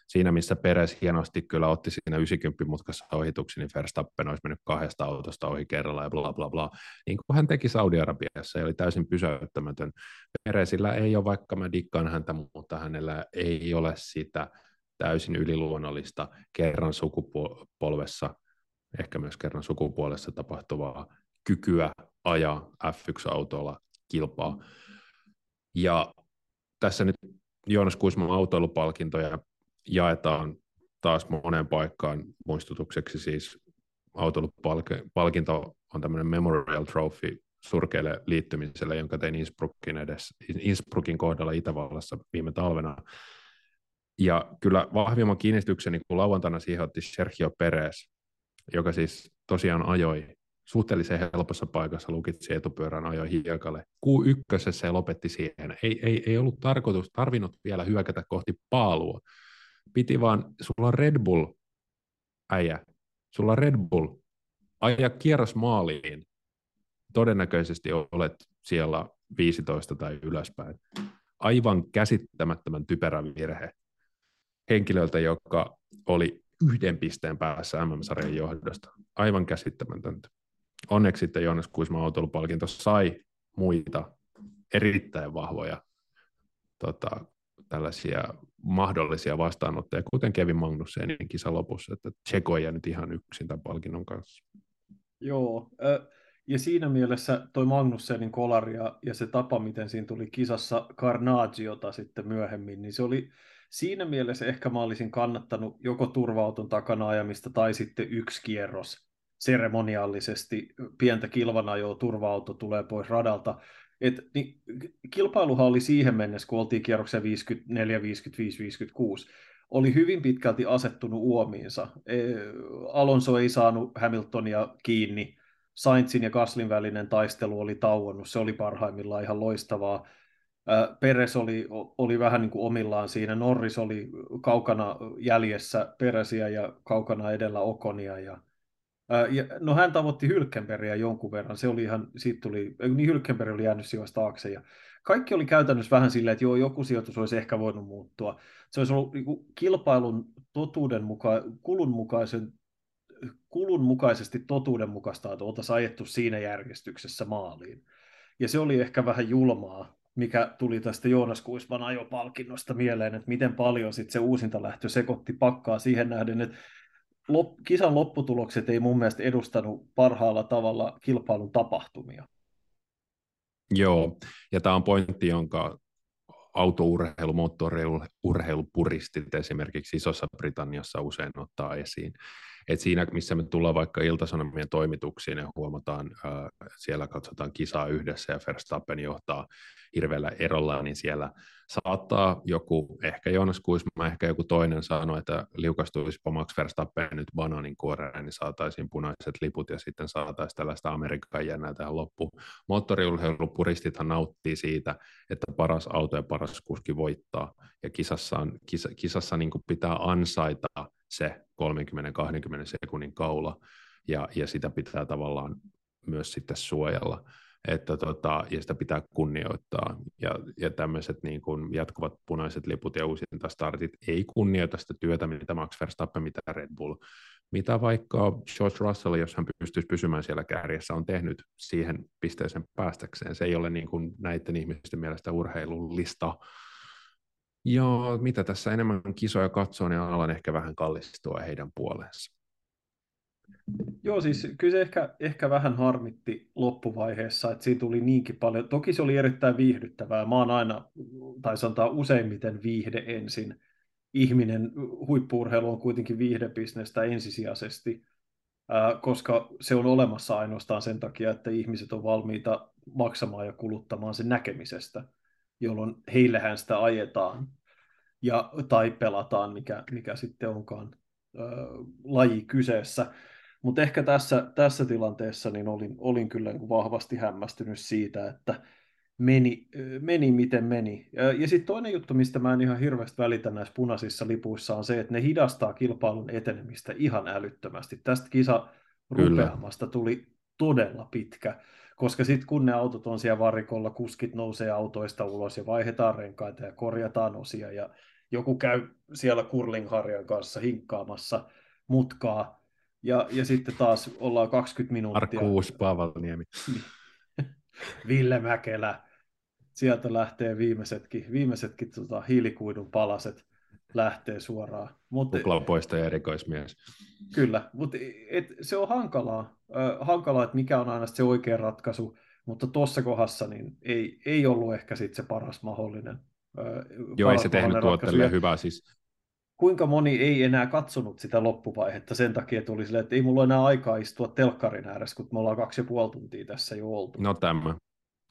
siinä, missä Peres hienosti kyllä otti siinä 90 mutkassa ohituksi, niin Verstappen olisi mennyt kahdesta autosta ohi kerralla ja bla bla bla. Niin kuin hän teki Saudi-Arabiassa ja oli täysin pysäyttämätön. Peresillä ei ole, vaikka mä dikkaan häntä, mutta hänellä ei ole sitä täysin yliluonnollista kerran sukupolvessa, ehkä myös kerran sukupuolessa tapahtuvaa kykyä ajaa F1-autolla kilpaa. Ja tässä nyt Joonas Kuisman autoilupalkintoja jaetaan taas moneen paikkaan muistutukseksi siis autolupalkinto on tämmöinen Memorial Trophy surkeille liittymiselle, jonka tein Innsbruckin, edes, Innsbruckin kohdalla Itävallassa viime talvena. Ja kyllä vahvimman kiinnitykseni, kun lauantaina siihen otti Sergio Perez, joka siis tosiaan ajoi suhteellisen helpossa paikassa, lukitsi etupyörän, ajoi hiekalle. Q1 se lopetti siihen. Ei, ei, ei ollut tarkoitus, tarvinnut vielä hyökätä kohti paalua, piti vaan, sulla on Red Bull, äijä, sulla on Red Bull, aja kierros maaliin, todennäköisesti olet siellä 15 tai ylöspäin. Aivan käsittämättömän typerä virhe henkilöltä, joka oli yhden pisteen päässä MM-sarjan johdosta. Aivan käsittämätöntä. Onneksi sitten Joonas Kuisman autolupalkinto sai muita erittäin vahvoja tota, tällaisia mahdollisia vastaanottajia, kuten Kevin Magnussenin kisa lopussa, että Tseko ei nyt ihan yksin tämän palkinnon kanssa. Joo, ja siinä mielessä toi Magnussenin kolari ja, ja se tapa, miten siinä tuli kisassa Carnagiota sitten myöhemmin, niin se oli siinä mielessä ehkä mä olisin kannattanut joko turvauton takana ajamista tai sitten yksi kierros seremoniallisesti. Pientä kilvanajoa, turva-auto tulee pois radalta, et, niin, kilpailuhan oli siihen mennessä, kun oltiin kierroksen 54, 55, 56, oli hyvin pitkälti asettunut uomiinsa. E, Alonso ei saanut Hamiltonia kiinni, Sainzin ja Gaslin välinen taistelu oli tauonnut, se oli parhaimmillaan ihan loistavaa. Peres oli, oli vähän niin kuin omillaan siinä, Norris oli kaukana jäljessä Peresiä ja kaukana edellä Okonia ja ja, no hän tavoitti Hylkenbergia jonkun verran, se oli ihan, siitä tuli, niin Hylkenberg oli jäänyt sijoista taakse ja kaikki oli käytännössä vähän silleen, että joo, joku sijoitus olisi ehkä voinut muuttua. Se olisi ollut niin kilpailun totuuden mukaan, kulun mukaisen kulun mukaisesti totuuden mukaista, että oltaisiin ajettu siinä järjestyksessä maaliin. Ja se oli ehkä vähän julmaa, mikä tuli tästä Joonas Kuisman ajopalkinnosta mieleen, että miten paljon sitten se uusinta lähtö sekoitti pakkaa siihen nähden, että lop, kisan lopputulokset ei mun mielestä edustanut parhaalla tavalla kilpailun tapahtumia. Joo, ja tämä on pointti, jonka autourheilu, moottoriurheilupuristit esimerkiksi Isossa Britanniassa usein ottaa esiin. Et siinä, missä me tullaan vaikka iltasanomien toimituksiin ja huomataan, äh, siellä katsotaan kisaa yhdessä ja Verstappen johtaa hirveällä erolla, niin siellä saattaa joku, ehkä Jonas Kuisma, ehkä joku toinen sanoa, että liukastuisipa Max Verstappen nyt banaanin kuoreen, niin saataisiin punaiset liput ja sitten saataisiin tällaista Amerikan jännää tähän loppuun. Moottoriurheilupuristithan nauttii siitä, että paras auto ja paras kuski voittaa, ja kisassa, on, kisa, kisassa niin pitää ansaita se 30-20 sekunnin kaula, ja, ja sitä pitää tavallaan myös sitten suojella että tota, ja sitä pitää kunnioittaa. Ja, ja tämmöiset niin kuin jatkuvat punaiset liput ja uusinta startit ei kunnioita sitä työtä, mitä Max Verstappen, mitä Red Bull, mitä vaikka George Russell, jos hän pystyisi pysymään siellä kärjessä, on tehnyt siihen pisteeseen päästäkseen. Se ei ole niin kuin näiden ihmisten mielestä urheilullista. Ja mitä tässä enemmän kisoja katsoo, niin alan ehkä vähän kallistua heidän puoleensa. Joo, siis kyllä se ehkä, ehkä vähän harmitti loppuvaiheessa, että siinä tuli niinkin paljon. Toki se oli erittäin viihdyttävää. Mä oon aina, tai sanotaan useimmiten viihde ensin. Ihminen, huippuurheilu on kuitenkin viihdebisnestä ensisijaisesti, koska se on olemassa ainoastaan sen takia, että ihmiset on valmiita maksamaan ja kuluttamaan sen näkemisestä, jolloin heillehän sitä ajetaan. ja, tai pelataan, mikä, mikä sitten onkaan ö, laji kyseessä. Mutta ehkä tässä, tässä tilanteessa niin olin, olin kyllä niin vahvasti hämmästynyt siitä, että meni, meni miten meni. Ja, ja sitten toinen juttu, mistä mä en ihan hirveästi välitä näissä punaisissa lipuissa, on se, että ne hidastaa kilpailun etenemistä ihan älyttömästi. Tästä kisa rupeamasta tuli todella pitkä, koska sitten kun ne autot on siellä varikolla, kuskit nousee autoista ulos ja vaihdetaan renkaita ja korjataan osia ja joku käy siellä kurlingharjan kanssa hinkkaamassa mutkaa ja, ja sitten taas ollaan 20 minuuttia. Markkuus Paavalniemi. Ville Mäkelä. Sieltä lähtee viimeisetkin, viimeisetkin tota, hiilikuidun palaset lähtee suoraan. Mut, Kuplapoistaja erikoismies. Kyllä, mutta et, se on hankalaa, äh, hankalaa, että mikä on aina se oikea ratkaisu, mutta tuossa kohdassa niin ei, ei ollut ehkä sit se paras mahdollinen. Äh, Joo, ei se tehnyt tuotteelle hyvää siis. Kuinka moni ei enää katsonut sitä loppuvaihetta sen takia, että oli silleen, että ei mulla enää aikaa istua telkkarin ääressä, kun me ollaan kaksi ja puoli tuntia tässä jo oltu. No tämä,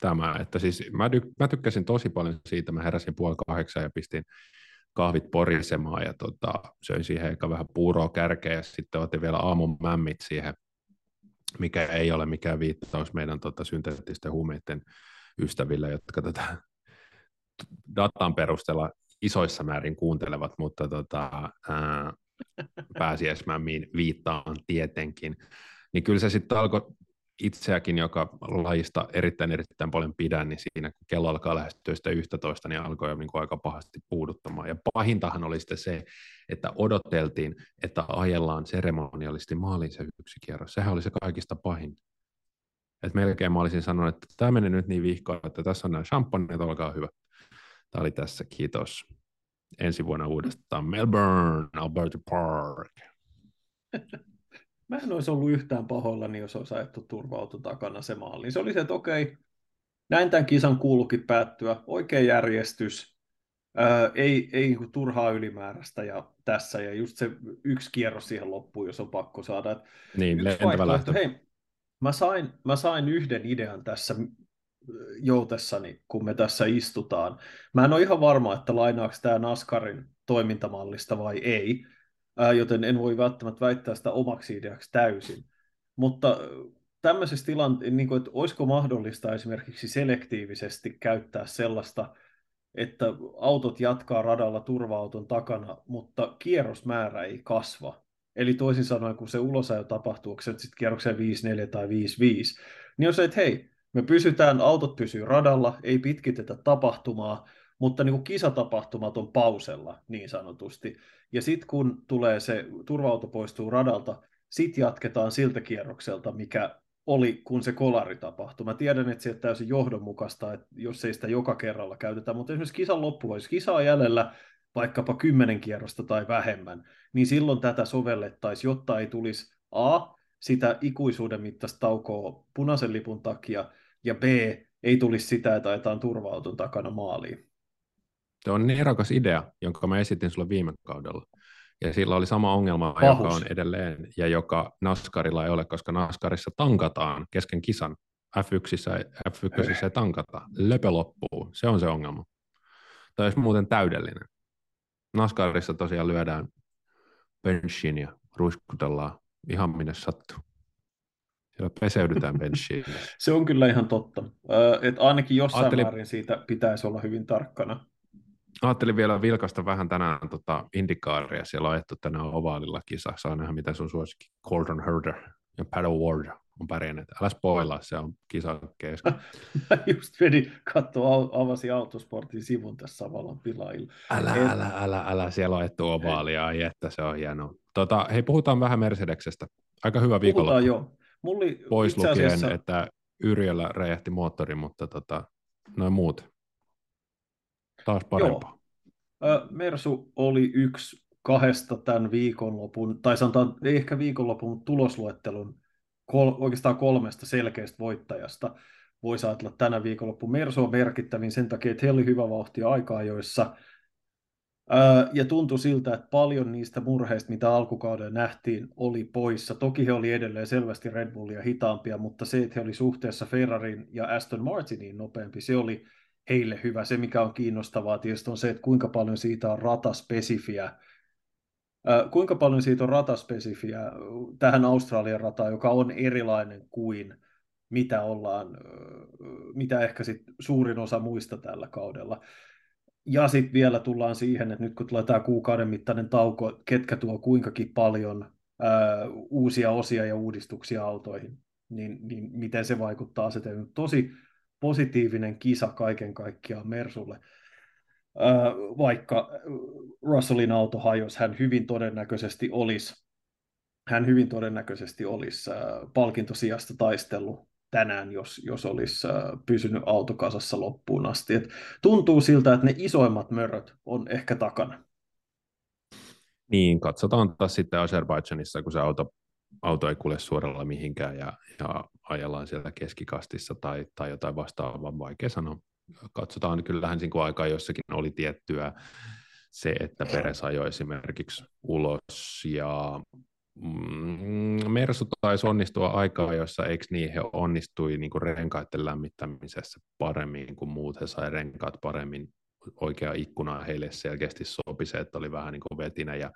tämä että siis mä, ty- mä tykkäsin tosi paljon siitä, mä heräsin puoli kahdeksan ja pistin kahvit porisemaan ja tota, söin siihen ehkä vähän puuroa kärkeä ja sitten otin vielä aamun mämmit siihen, mikä ei ole mikään viittaus meidän tota, synteettisten huumeiden ystäville, jotka tätä datan perusteella isoissa määrin kuuntelevat, mutta tota, ää, pääsiäismämmiin viittaan tietenkin. Niin kyllä se sitten alkoi itseäkin, joka lajista erittäin erittäin paljon pidän, niin siinä kun kello alkaa lähestyä sitä 11, niin alkoi jo niin kuin aika pahasti puuduttamaan. Ja pahintahan oli sitten se, että odoteltiin, että ajellaan seremoniallisesti maaliin se yksi kierros. Sehän oli se kaikista pahin. Et melkein mä olisin sanonut, että tämä menee nyt niin vihkoon, että tässä on nämä champanjat, olkaa hyvä. Tämä oli tässä, kiitos. Ensi vuonna uudestaan Melbourne, Alberta Park. Mä en olisi ollut yhtään pahoillani, jos olisi ajettu turva takana se maali. Se oli se, että okei, näin tämän kisan kuulukin päättyä. Oikea järjestys, ää, ei, ei niin turhaa ylimääräistä ja tässä, ja just se yksi kierros siihen loppuun, jos on pakko saada. Et niin, lentävä lähtö. Hei, mä sain, mä sain yhden idean tässä joutessani, kun me tässä istutaan. Mä en ole ihan varma, että lainaako tämä NASCARin toimintamallista vai ei, joten en voi välttämättä väittää sitä omaksi ideaksi täysin. Mutta tämmöisessä tilanteessa, niin kuin, että olisiko mahdollista esimerkiksi selektiivisesti käyttää sellaista, että autot jatkaa radalla turva-auton takana, mutta kierrosmäärä ei kasva. Eli toisin sanoen, kun se ulosajo tapahtuu, onko se sitten kierrokseen 5-4 tai 5-5, niin on se, että hei, me pysytään, autot pysyy radalla, ei pitkitetä tapahtumaa, mutta niin kuin kisatapahtumat on pausella niin sanotusti. Ja sitten kun tulee se, turva-auto poistuu radalta, sitten jatketaan siltä kierrokselta, mikä oli, kun se kolari tapahtui. Mä tiedän, että se on täysin johdonmukaista, että jos ei sitä joka kerralla käytetä, mutta esimerkiksi kisan jos kisa on jäljellä vaikkapa kymmenen kierrosta tai vähemmän, niin silloin tätä sovellettaisiin, jotta ei tulisi A, sitä ikuisuuden mittaista taukoa punaisen lipun takia, ja B, ei tulisi sitä, että ajetaan turva takana maaliin. Se on nerokas idea, jonka mä esitin sulle viime kaudella. Ja sillä oli sama ongelma, Pahus. joka on edelleen, ja joka NASCARilla ei ole, koska NASCARissa tankataan kesken kisan. F1, F1 ei tankata. Löpö loppuu. Se on se ongelma. Tämä olisi muuten täydellinen. NASCARissa tosiaan lyödään benchiin ja ruiskutellaan ihan minne sattuu. Siellä peseydytään benchiin. se on kyllä ihan totta. että ainakin jossain Ajattelin... määrin siitä pitäisi olla hyvin tarkkana ajattelin vielä vilkasta vähän tänään tota Indikaaria. Siellä on ajettu tänään ovaalilla kisa. Saa nähdä, mitä sun suosikki Colton Herder ja Paddle Ward on pärjänneet. Älä spoilaa, se on kisa kesken. Mä just vedin katsoa, avasi autosportin sivun tässä samalla pilailla. Älä, Et... älä, älä, älä, siellä on ajettu ovaalia, ai että se on hienoa. Tota, hei, puhutaan vähän Mercedeksestä. Aika hyvä viikolla. Joo. Mulli, Pois lukien, asiassa... että Yrjöllä räjähti moottori, mutta tota, noin muut taas parempaa. Joo. Mersu oli yksi kahdesta tämän viikonlopun, tai sanotaan ei ehkä viikonlopun tulosluettelun kol, oikeastaan kolmesta selkeästä voittajasta. Voisi ajatella tänä viikonloppu. Mersu on merkittävin sen takia, että heillä oli hyvä vauhti aikaa, joissa ja tuntui siltä, että paljon niistä murheista, mitä alkukaudella nähtiin, oli poissa. Toki he oli edelleen selvästi Red Bullia hitaampia, mutta se, että he oli suhteessa Ferrarin ja Aston Martiniin nopeampi, se oli heille hyvä. Se, mikä on kiinnostavaa tietysti on se, että kuinka paljon siitä on rataspesifiä, kuinka paljon siitä on rataspesifiä tähän Australian rataan, joka on erilainen kuin mitä ollaan, mitä ehkä sit suurin osa muista tällä kaudella. Ja sitten vielä tullaan siihen, että nyt kun tulee tämä kuukauden mittainen tauko, ketkä tuo kuinkakin paljon ää, uusia osia ja uudistuksia autoihin, niin, niin miten se vaikuttaa asetelmiin. Tosi positiivinen kisa kaiken kaikkiaan Mersulle. Vaikka Russellin auto hajosi, hän hyvin todennäköisesti olisi hän hyvin todennäköisesti olisi palkintosijasta taistellut tänään, jos, jos olisi pysynyt autokasassa loppuun asti. Et tuntuu siltä, että ne isoimmat möröt on ehkä takana. Niin, katsotaan taas sitten Azerbaidžanissa, kun se auto, auto ei kulje suoralla mihinkään ja, ja ajellaan siellä keskikastissa tai, tai jotain vastaavaa, vaikea sanoa. Katsotaan, kyllähän siinä aikaa jossakin oli tiettyä se, että Peres ajoi esimerkiksi ulos ja Mm, Mersu taisi onnistua aikaa, jossa eikö niin, he onnistui niin kuin renkaiden lämmittämisessä paremmin kuin muut, he sai renkaat paremmin, oikea ikkuna heille selkeästi sopi se, että oli vähän niin kuin vetinä ja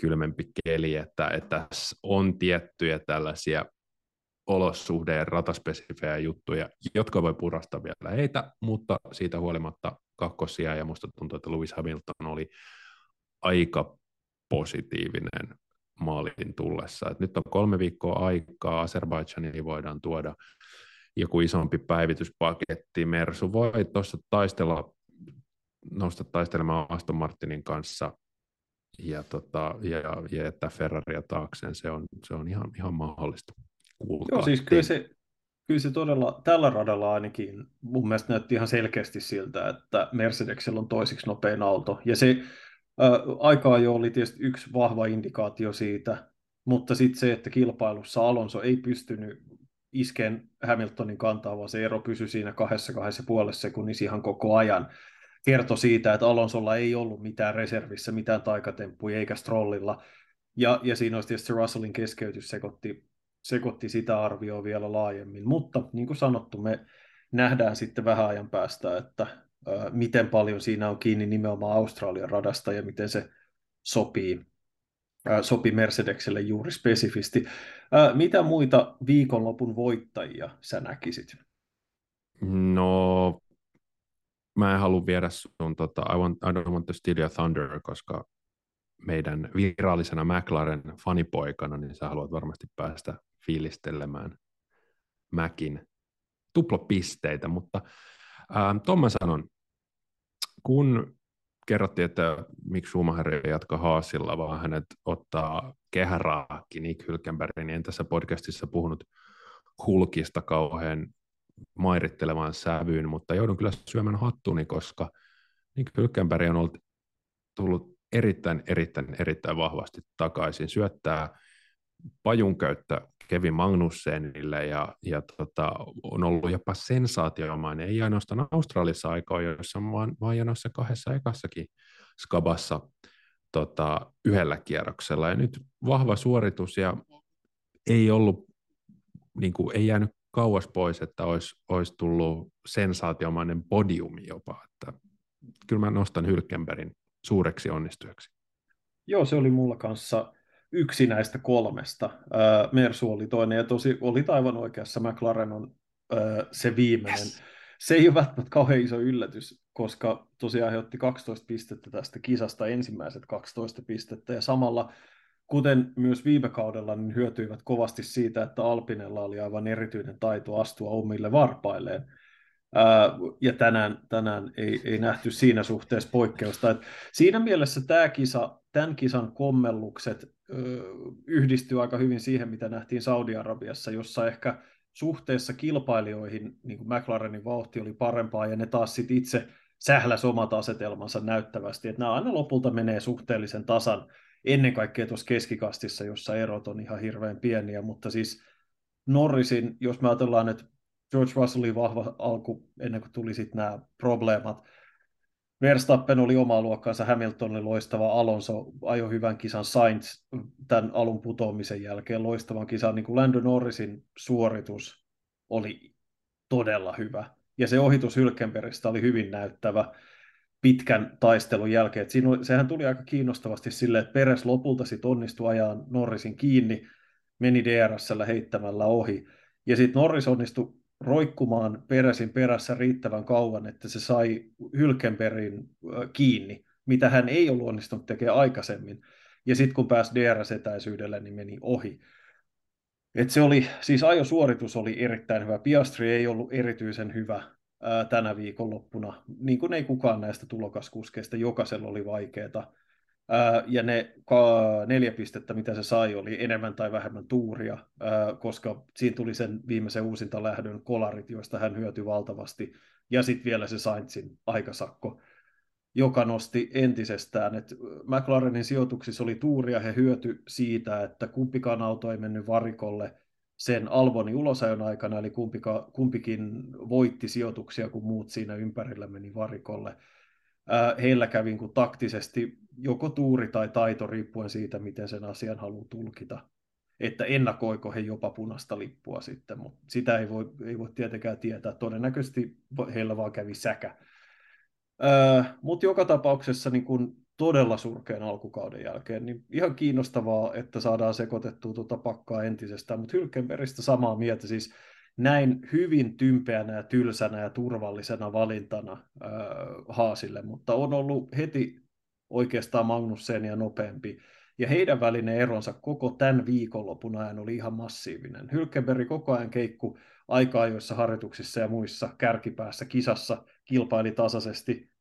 kylmempi keli, että, että on tiettyjä tällaisia olosuhde- ja rataspesifejä juttuja, jotka voi purastaa vielä heitä, mutta siitä huolimatta kakkosia ja musta tuntuu, että Lewis Hamilton oli aika positiivinen maalin tullessa. Et nyt on kolme viikkoa aikaa, Azerbaidžaniin voidaan tuoda joku isompi päivityspaketti. Mersu voi tuossa taistella, nousta taistelemaan Aston Martinin kanssa ja, tota, ja, ja jättää Ferraria taakseen. Se on, se on ihan, ihan mahdollista. Kuulkaa. Joo, siis kyllä se, kyllä se todella, tällä radalla ainakin mun mielestä näytti ihan selkeästi siltä, että Mercedesellä on toisiksi nopein auto. Ja se, aikaa jo oli tietysti yksi vahva indikaatio siitä, mutta sitten se, että kilpailussa Alonso ei pystynyt iskeen Hamiltonin kantaa, vaan se ero pysyi siinä kahdessa, kahdessa puolessa sekunnissa ihan koko ajan. Kertoi siitä, että Alonsolla ei ollut mitään reservissä, mitään taikatemppuja eikä Strollilla. Ja, ja siinä olisi tietysti Russellin keskeytys sekoitti, sekoitti sitä arvioa vielä laajemmin. Mutta niin kuin sanottu, me nähdään sitten vähän ajan päästä, että miten paljon siinä on kiinni nimenomaan Australian radasta ja miten se sopii, sopii Mercedekselle juuri spesifisti. Mitä muita viikonlopun voittajia sä näkisit? No, mä en halua viedä sun, tota, I, want, I don't want to steal your thunder, koska meidän virallisena McLaren fanipoikana, niin sä haluat varmasti päästä fiilistelemään Mäkin tuplapisteitä, mutta ähm, tuon mä sanon, kun kerrottiin, että miksi Schumacher ei jatka Haasilla, vaan hänet ottaa kehäraakki Nick Hülkenberg, niin en tässä podcastissa puhunut hulkista kauhean mairittelevaan sävyyn, mutta joudun kyllä syömään hattuni, koska Nick Hülkenberg on ollut tullut erittäin, erittäin, erittäin vahvasti takaisin. Syöttää pajunkäyttä Kevin Magnussenille ja, ja tota, on ollut jopa sensaatiomainen, ei ainoastaan Australiassa aikoissa, vaan, vaan jo noissa kahdessa ekassakin skabassa tota, yhdellä kierroksella. Ja nyt vahva suoritus ja ei ollut, niin kuin, ei jäänyt kauas pois, että olisi, olisi tullut sensaatiomainen podiumi jopa. Että kyllä mä nostan Hylkenbergin suureksi onnistujaksi. Joo, se oli mulla kanssa yksi näistä kolmesta. Mersu oli toinen, ja tosi oli aivan oikeassa, McLaren on se viimeinen. Yes. Se ei ole välttämättä kauhean iso yllätys, koska tosiaan he otti 12 pistettä tästä kisasta, ensimmäiset 12 pistettä, ja samalla kuten myös viime kaudella, niin hyötyivät kovasti siitä, että Alpinella oli aivan erityinen taito astua omille varpailleen. ja tänään, tänään ei, ei nähty siinä suhteessa poikkeusta. Et siinä mielessä tämä kisa, tämän kisan kommellukset yhdistyy aika hyvin siihen, mitä nähtiin Saudi-Arabiassa, jossa ehkä suhteessa kilpailijoihin niin kuin McLarenin vauhti oli parempaa, ja ne taas sit itse sähläs omat asetelmansa näyttävästi, että nämä aina lopulta menee suhteellisen tasan, ennen kaikkea tuossa keskikastissa, jossa erot on ihan hirveän pieniä, mutta siis Norrisin, jos me ajatellaan, että George Russellin vahva alku ennen kuin tuli sitten nämä probleemat, Verstappen oli omaa luokkaansa, Hamilton oli loistava, Alonso ajoi hyvän kisan, Sainz tämän alun putoamisen jälkeen loistavan kisan, niin kuin Lando Norrisin suoritus oli todella hyvä. Ja se ohitus Hylkenbergistä oli hyvin näyttävä pitkän taistelun jälkeen. Siinä oli, sehän tuli aika kiinnostavasti sille, että Peres lopulta sitten onnistui ajaa Norrisin kiinni, meni DRSllä heittämällä ohi. Ja sitten Norris onnistui roikkumaan Peresin perässä riittävän kauan, että se sai Hylkenbergin kiinni, mitä hän ei ollut onnistunut tekemään aikaisemmin. Ja sitten kun pääsi DRS-etäisyydelle, niin meni ohi. Et se oli, siis ajosuoritus oli erittäin hyvä. Piastri ei ollut erityisen hyvä tänä viikonloppuna, niin kuin ei kukaan näistä tulokaskuskeista, jokaisella oli vaikeaa. ja ne neljä pistettä, mitä se sai, oli enemmän tai vähemmän tuuria, koska siinä tuli sen viimeisen uusinta lähdön kolarit, joista hän hyötyi valtavasti, ja sitten vielä se Sainzin aikasakko joka nosti entisestään. Et McLarenin sijoituksissa oli tuuria, he hyöty siitä, että kumpikaan auto ei mennyt varikolle sen Albonin ulosajon aikana, eli kumpika, kumpikin voitti sijoituksia, kun muut siinä ympärillä meni varikolle. heillä kävi niin kuin taktisesti joko tuuri tai taito, riippuen siitä, miten sen asian haluaa tulkita. Että ennakoiko he jopa punaista lippua sitten, mutta sitä ei voi, ei voi tietenkään tietää. Todennäköisesti heillä vaan kävi säkä Öö, Mutta joka tapauksessa niin kun todella surkean alkukauden jälkeen, niin ihan kiinnostavaa, että saadaan sekoitettua tuota pakkaa entisestään, mutta Hylkenbergistä samaa mieltä, siis näin hyvin tympeänä ja tylsänä ja turvallisena valintana öö, Haasille, mutta on ollut heti oikeastaan Magnussenia nopeampi, ja heidän välinen eronsa koko tämän viikonlopun ajan oli ihan massiivinen. Hylkenberg koko ajan keikku aika joissa harjoituksissa ja muissa kärkipäässä kisassa kilpaili tasaisesti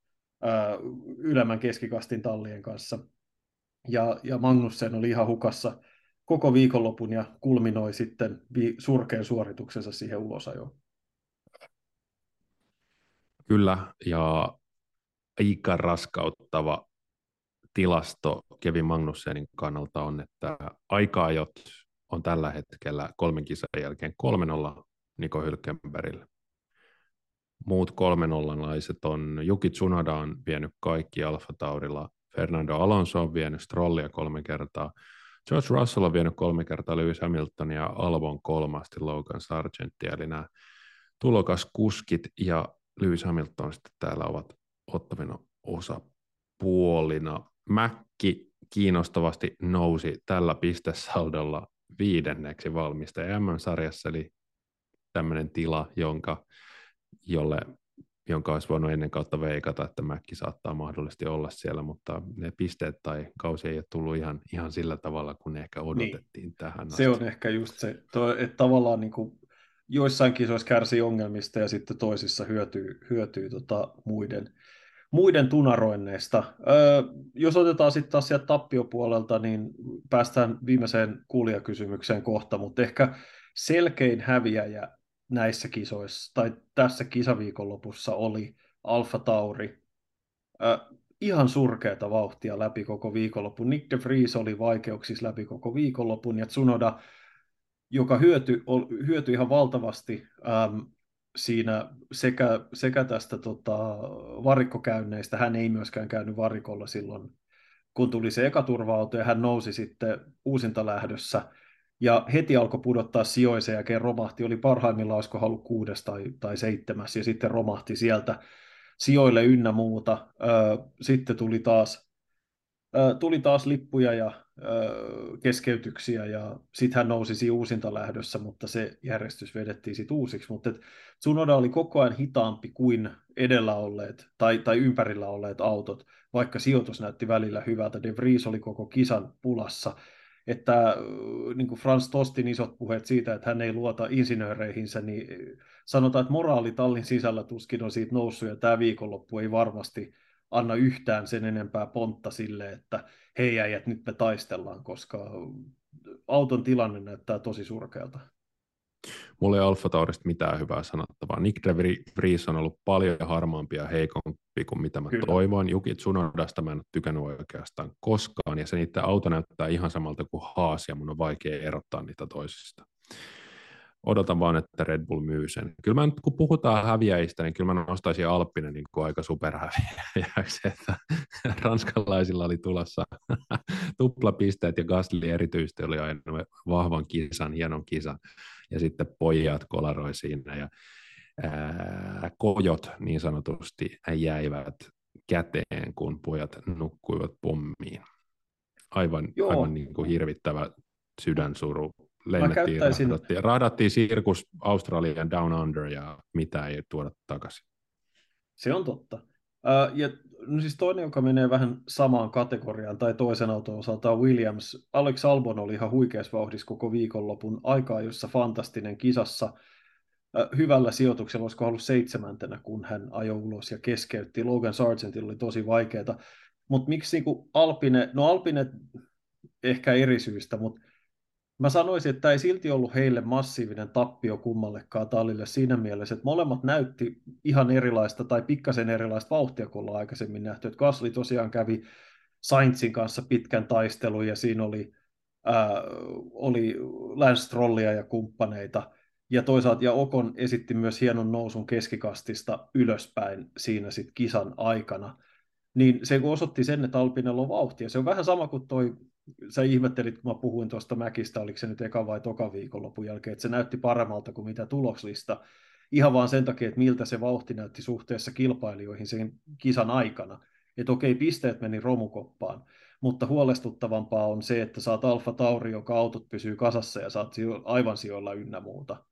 ylemmän keskikastin tallien kanssa. Ja, ja Magnussen oli ihan hukassa koko viikonlopun ja kulminoi sitten vi- surkean suorituksensa siihen ulosajoon. Kyllä, ja aika raskauttava tilasto Kevin Magnussenin kannalta on, että aikaajot on tällä hetkellä kolmen kisan jälkeen 3-0 Niko Hylkenbergille. Muut kolmen nollanlaiset on Juki Tsunoda on vienyt kaikki Alfa Taurilla, Fernando Alonso on vienyt Strollia kolme kertaa, George Russell on vienyt kolme kertaa Lewis Hamilton ja Albon kolmasti Logan Sargentia, eli nämä tulokaskuskit ja Lewis Hamilton sitten täällä ovat ottavina osapuolina. Mäkki kiinnostavasti nousi tällä pistesaldolla viidenneksi valmistaja MM-sarjassa, eli tämmöinen tila, jonka, jolle, jonka olisi voinut ennen kautta veikata, että Mäkki saattaa mahdollisesti olla siellä, mutta ne pisteet tai kausi ei ole tullut ihan, ihan sillä tavalla, kun ne ehkä niin. odotettiin niin. tähän asti. Se on ehkä just se, että tavallaan niin kuin joissain kisoissa kärsii ongelmista ja sitten toisissa hyötyy, hyötyy tota muiden, muiden tunaroinneista. Öö, jos otetaan sitten taas sieltä tappiopuolelta, niin päästään viimeiseen kuulijakysymykseen kohta, mutta ehkä selkein häviäjä näissä kisoissa, tai tässä kisaviikonlopussa oli Alfa Tauri. Äh, ihan surkeata vauhtia läpi koko viikonlopun. Nick de Vries oli vaikeuksissa läpi koko viikonlopun, ja Tsunoda, joka hyötyi, hyötyi ihan valtavasti ähm, siinä sekä, sekä tästä tota, varikkokäynneistä, hän ei myöskään käynyt varikolla silloin, kun tuli se ekaturva-auto, ja hän nousi sitten uusinta lähdössä ja heti alkoi pudottaa sijoisen jälkeen romahti, oli parhaimmillaan olisiko halu kuudes tai, tai seitsemäs, ja sitten romahti sieltä sijoille ynnä muuta. Sitten tuli taas, tuli taas lippuja ja keskeytyksiä, ja sitten hän nousi uusinta lähdössä, mutta se järjestys vedettiin sitten uusiksi. Mutta Tsunoda oli koko ajan hitaampi kuin edellä olleet tai, tai ympärillä olleet autot, vaikka sijoitus näytti välillä hyvältä. De Vries oli koko kisan pulassa, että niin kuin Frans Tostin isot puheet siitä, että hän ei luota insinööreihinsä, niin sanotaan, että moraali tallin sisällä tuskin on siitä noussut, ja tämä viikonloppu ei varmasti anna yhtään sen enempää pontta sille, että hei äijät, nyt me taistellaan, koska auton tilanne näyttää tosi surkealta. Mulla ei Alfa Taurista mitään hyvää sanottavaa. Nick de Vries on ollut paljon harmaampi ja heikompi kuin mitä mä Kyllä. toivoin. Juki Tsunodasta mä en ole tykännyt oikeastaan koskaan, ja se niiden auto näyttää ihan samalta kuin Haas, ja mun on vaikea erottaa niitä toisista. Odotan vaan, että Red Bull myy sen. Kyllä mä nyt, kun puhutaan häviäjistä, niin kyllä mä nostaisin Alppinen niin kuin aika superhäviäjäksi, että ranskalaisilla oli tulossa tuplapisteet ja Gasly erityisesti oli aina vahvan kisan, hienon kisan ja sitten pojat kolaroi siinä. Ja ää, kojot niin sanotusti jäivät käteen, kun pojat nukkuivat pommiin. Aivan, aivan niin kuin hirvittävä sydänsuru. Lennettiin, käyttäisin... rahdattiin, rahdattiin sirkus Australian Down Under ja mitä ei tuoda takaisin. Se on totta. Uh, ja no siis toinen, joka menee vähän samaan kategoriaan, tai toisen auton osalta on Williams. Alex Albon oli ihan huikeassa vauhdissa koko viikonlopun aikaa, jossa fantastinen kisassa hyvällä sijoituksella, olisiko ollut seitsemäntenä, kun hän ajoi ulos ja keskeytti. Logan Sargentilla oli tosi vaikeaa. Mutta miksi niin Alpine, no Alpine ehkä eri syystä, mutta Mä sanoisin, että tämä ei silti ollut heille massiivinen tappio kummallekaan tallille siinä mielessä, että molemmat näytti ihan erilaista tai pikkasen erilaista vauhtia kuin ollaan aikaisemmin nähty. Että Gasly tosiaan kävi Sainzin kanssa pitkän taistelun ja siinä oli, ää, oli Lance Strollia ja kumppaneita. Ja toisaalta ja Okon esitti myös hienon nousun keskikastista ylöspäin siinä sitten kisan aikana. Niin se osoitti sen, että Alpinella on vauhtia. Se on vähän sama kuin toi sä ihmettelit, kun mä puhuin tuosta Mäkistä, oliko se nyt eka vai toka viikonlopun jälkeen, että se näytti paremmalta kuin mitä tuloslista, ihan vaan sen takia, että miltä se vauhti näytti suhteessa kilpailijoihin sen kisan aikana. Että okei, pisteet meni romukoppaan, mutta huolestuttavampaa on se, että saat Alfa Tauri, joka autot pysyy kasassa ja saat aivan sijoilla ynnä muuta.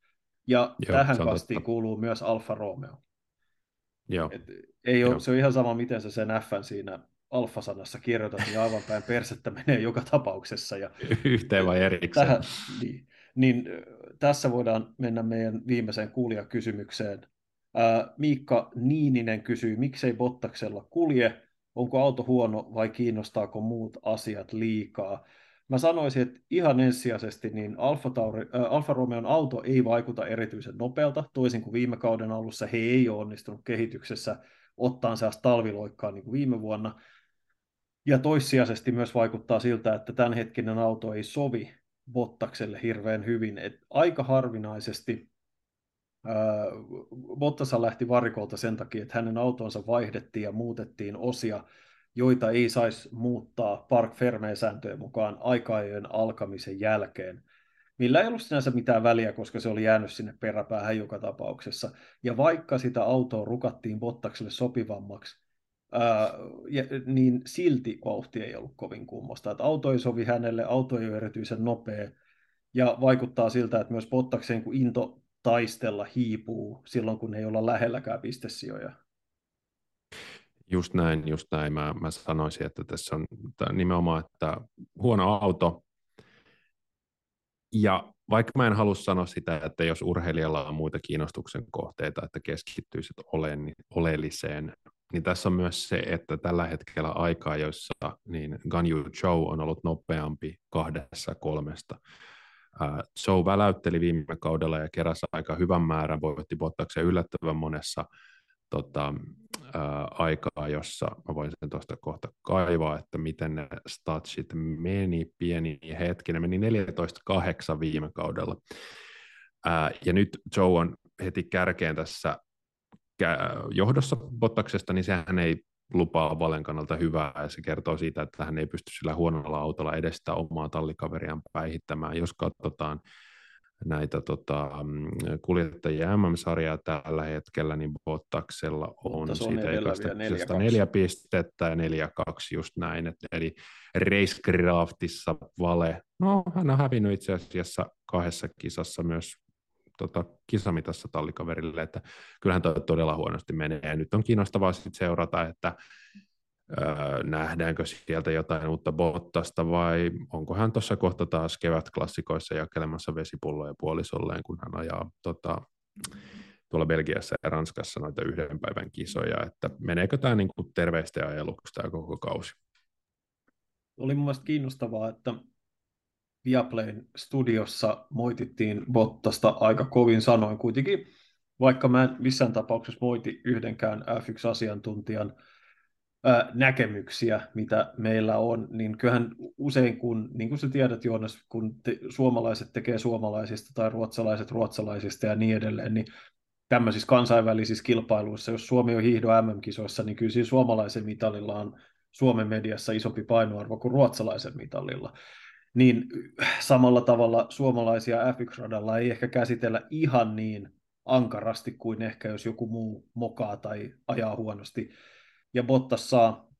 Ja Joo, tähän kastiin totta. kuuluu myös Alfa Romeo. Joo. Et ei ole, Joo. Se on ihan sama, miten sä sen F siinä alfasanassa kirjoitat, niin aivan päin persettä menee joka tapauksessa. Ja Yhteen vai erikseen? Tähän, niin, niin tässä voidaan mennä meidän viimeiseen kuulijakysymykseen. Ää, Miikka Niininen kysyy, miksei Bottaksella kulje, onko auto huono vai kiinnostaako muut asiat liikaa? Mä sanoisin, että ihan ensisijaisesti niin Alfa, Tauri, äh, Alfa Romeon auto ei vaikuta erityisen nopealta, toisin kuin viime kauden alussa he ei ole onnistunut kehityksessä ottaa sellaista talviloikkaa niin kuin viime vuonna. Ja toissijaisesti myös vaikuttaa siltä, että tämänhetkinen auto ei sovi Bottakselle hirveän hyvin. Et aika harvinaisesti ää, Bottasa lähti varikolta sen takia, että hänen autonsa vaihdettiin ja muutettiin osia, joita ei saisi muuttaa Park Ferme-sääntöjen mukaan aikajojen alkamisen jälkeen. Millä ei ollut sinänsä mitään väliä, koska se oli jäänyt sinne peräpäähän joka tapauksessa. Ja vaikka sitä autoa rukattiin Bottakselle sopivammaksi, ja, niin silti vauhti ei ollut kovin kummosta. Että auto ei sovi hänelle, auto ei ole erityisen nopea, ja vaikuttaa siltä, että myös Bottakseen kun into taistella hiipuu silloin, kun ei olla lähelläkään pistesijoja. Just näin, just näin. Mä, mä sanoisin, että tässä on nimenomaan, että huono auto, ja vaikka mä en halua sanoa sitä, että jos urheilijalla on muita kiinnostuksen kohteita, että keskittyisit oleelliseen niin tässä on myös se, että tällä hetkellä aikaa, joissa niin Ganyu Zhou on ollut nopeampi kahdessa kolmesta. Zhou väläytteli viime kaudella ja keräsi aika hyvän määrän, voitti Bottakseen yllättävän monessa tota, uh, aikaa, jossa mä voin sen tuosta kohta kaivaa, että miten ne statsit meni pieni hetki, ne meni 14-8 viime kaudella. Uh, ja nyt Joe on heti kärkeen tässä johdossa Bottaksesta, niin sehän ei lupaa Valen kannalta hyvää, ja se kertoo siitä, että hän ei pysty sillä huonolla autolla edes sitä omaa tallikaveriaan päihittämään. Jos katsotaan näitä tota, kuljettajia MM-sarjaa tällä hetkellä, niin Bottaksella on, on siitä neljä pistettä ja neljä kaksi just näin. Et, eli Racecraftissa Vale, no hän on hävinnyt itse asiassa kahdessa kisassa myös tota, kisamitassa tallikaverille, että kyllähän toi todella huonosti menee. Ja nyt on kiinnostavaa sitten seurata, että öö, nähdäänkö sieltä jotain uutta Bottasta vai onko hän tuossa kohta taas kevätklassikoissa jakelemassa vesipulloja puolisolleen, kun hän ajaa tota, tuolla Belgiassa ja Ranskassa noita yhden päivän kisoja, että meneekö tämä niin terveistä ajeluksi tämä koko kausi? Oli mun mielestä kiinnostavaa, että Viaplayn studiossa moitittiin Bottasta aika kovin sanoin. Kuitenkin, vaikka mä en missään tapauksessa moiti yhdenkään F1-asiantuntijan ää, näkemyksiä, mitä meillä on, niin kyllähän usein kun, niin kuin sä tiedät Joonas, kun te, suomalaiset tekee suomalaisista tai ruotsalaiset ruotsalaisista ja niin edelleen, niin tämmöisissä kansainvälisissä kilpailuissa, jos Suomi on hiihdo MM-kisoissa, niin kyllä siinä suomalaisen mitalilla on Suomen mediassa isompi painoarvo kuin ruotsalaisen mitallilla niin samalla tavalla suomalaisia F1-radalla ei ehkä käsitellä ihan niin ankarasti kuin ehkä jos joku muu mokaa tai ajaa huonosti. Ja Bottas saa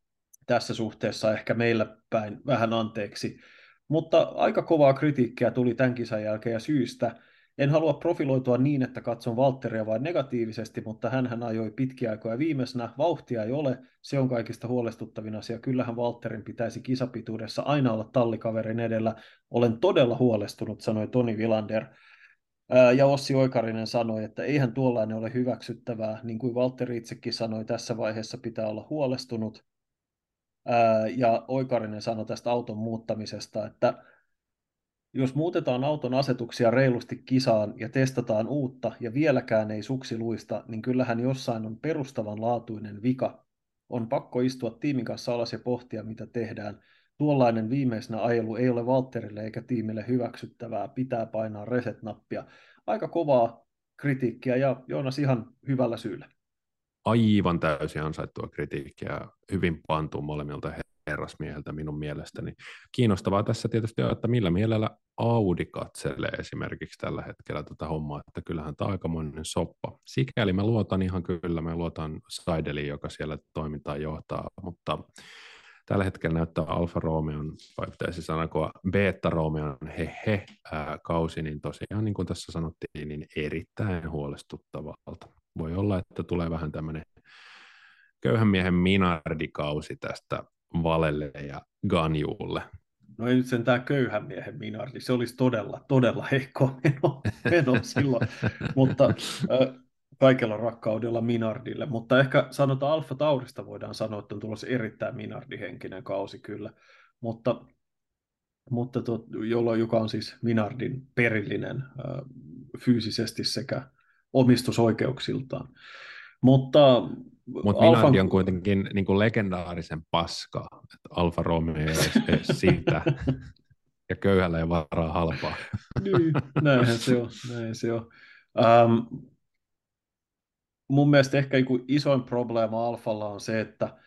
tässä suhteessa ehkä meillä päin vähän anteeksi. Mutta aika kovaa kritiikkiä tuli tämän kisan jälkeen ja syystä. En halua profiloitua niin, että katson Valtteria vain negatiivisesti, mutta hän ajoi pitkiä aikoja viimeisenä. Vauhtia ei ole, se on kaikista huolestuttavin asia. Kyllähän Valtterin pitäisi kisapituudessa aina olla tallikaverin edellä. Olen todella huolestunut, sanoi Toni Vilander. Ja Ossi Oikarinen sanoi, että eihän tuollainen ole hyväksyttävää. Niin kuin Valtteri itsekin sanoi, tässä vaiheessa pitää olla huolestunut. Ja Oikarinen sanoi tästä auton muuttamisesta, että jos muutetaan auton asetuksia reilusti kisaan ja testataan uutta ja vieläkään ei suksi luista, niin kyllähän jossain on perustavanlaatuinen vika. On pakko istua tiimin kanssa alas ja pohtia, mitä tehdään. Tuollainen viimeisenä ajelu ei ole Valterille eikä tiimille hyväksyttävää. Pitää painaa reset-nappia. Aika kovaa kritiikkiä ja Joonas ihan hyvällä syyllä. Aivan täysin ansaittua kritiikkiä, hyvin pantuu molemmilta herrasmieheltä minun mielestäni. Kiinnostavaa tässä tietysti on, että millä mielellä Audi katselee esimerkiksi tällä hetkellä tätä hommaa, että kyllähän tämä on aikamoinen soppa. Sikäli mä luotan ihan kyllä, mä luotan Seideliin, joka siellä toimintaa johtaa, mutta tällä hetkellä näyttää Alfa Romeon, vai pitäisi sanoa Beta Romeon he ää, kausi, niin tosiaan niin kuin tässä sanottiin, niin erittäin huolestuttavalta. Voi olla, että tulee vähän tämmöinen köyhän miehen minardikausi tästä Valelle ja Ganjuulle. No ei nyt sen tämä köyhän miehen Minardi, se olisi todella, todella heikko meno, meno silloin, mutta äh, kaikella rakkaudella Minardille, mutta ehkä sanotaan Alfa Taurista voidaan sanoa, että on tulossa erittäin Minardi-henkinen kausi kyllä, mutta, mutta to, jolloin, joka on siis Minardin perillinen äh, fyysisesti sekä omistusoikeuksiltaan. Mutta mutta Alfa... Minardi on kuitenkin niin kuin legendaarisen paska, että Alfa Romeo ei edes siitä, ja köyhällä ei varaa halpaa. niin, näinhän se on. Näin se on. Um, mun mielestä ehkä isoin probleema Alfalla on se, että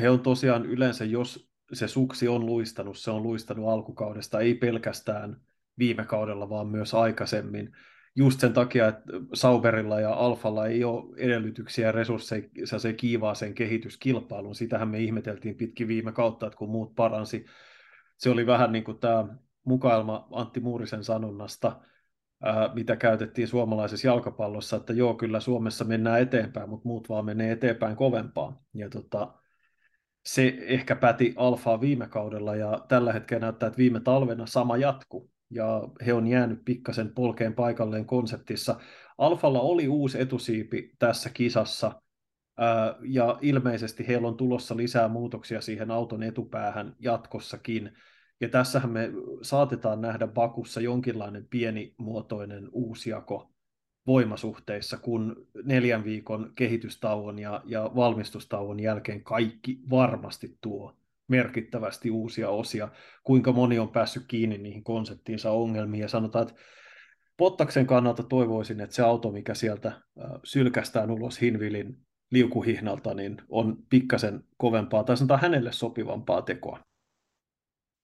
he on tosiaan yleensä, jos se suksi on luistanut, se on luistanut alkukaudesta, ei pelkästään viime kaudella, vaan myös aikaisemmin just sen takia, että Sauberilla ja Alfalla ei ole edellytyksiä ja resursseja se kiivaaseen kehityskilpailuun. Sitähän me ihmeteltiin pitkin viime kautta, että kun muut paransi. Se oli vähän niin kuin tämä mukailma Antti Muurisen sanonnasta, mitä käytettiin suomalaisessa jalkapallossa, että joo, kyllä Suomessa mennään eteenpäin, mutta muut vaan menee eteenpäin kovempaa. Ja tota, se ehkä päti alfaa viime kaudella ja tällä hetkellä näyttää, että viime talvena sama jatku ja he on jäänyt pikkasen polkeen paikalleen konseptissa. Alfalla oli uusi etusiipi tässä kisassa, ja ilmeisesti heillä on tulossa lisää muutoksia siihen auton etupäähän jatkossakin. Ja tässähän me saatetaan nähdä Bakussa jonkinlainen pienimuotoinen uusjako voimasuhteissa, kun neljän viikon kehitystauon ja, ja valmistustauon jälkeen kaikki varmasti tuo merkittävästi uusia osia, kuinka moni on päässyt kiinni niihin konseptiinsa ongelmiin, ja sanotaan, että Pottaksen kannalta toivoisin, että se auto, mikä sieltä sylkästään ulos Hinvilin liukuhihnalta, niin on pikkasen kovempaa, tai sanotaan hänelle sopivampaa tekoa.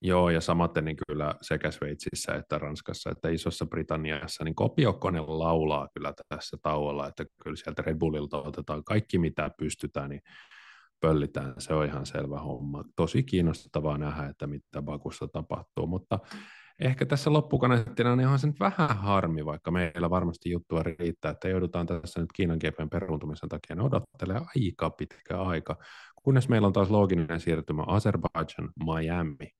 Joo, ja samaten niin kyllä sekä Sveitsissä että Ranskassa että Isossa Britanniassa, niin kopiokone laulaa kyllä tässä tauolla, että kyllä sieltä Red Bullilta otetaan kaikki mitä pystytään, niin pöllitään, se on ihan selvä homma. Tosi kiinnostavaa nähdä, että mitä Bakussa tapahtuu, mutta ehkä tässä loppukaneettina niin onhan se nyt vähän harmi, vaikka meillä varmasti juttua riittää, että joudutaan tässä nyt Kiinan GPn peruuntumisen takia odottelee aika pitkä aika, kunnes meillä on taas looginen siirtymä Azerbaijan Miami.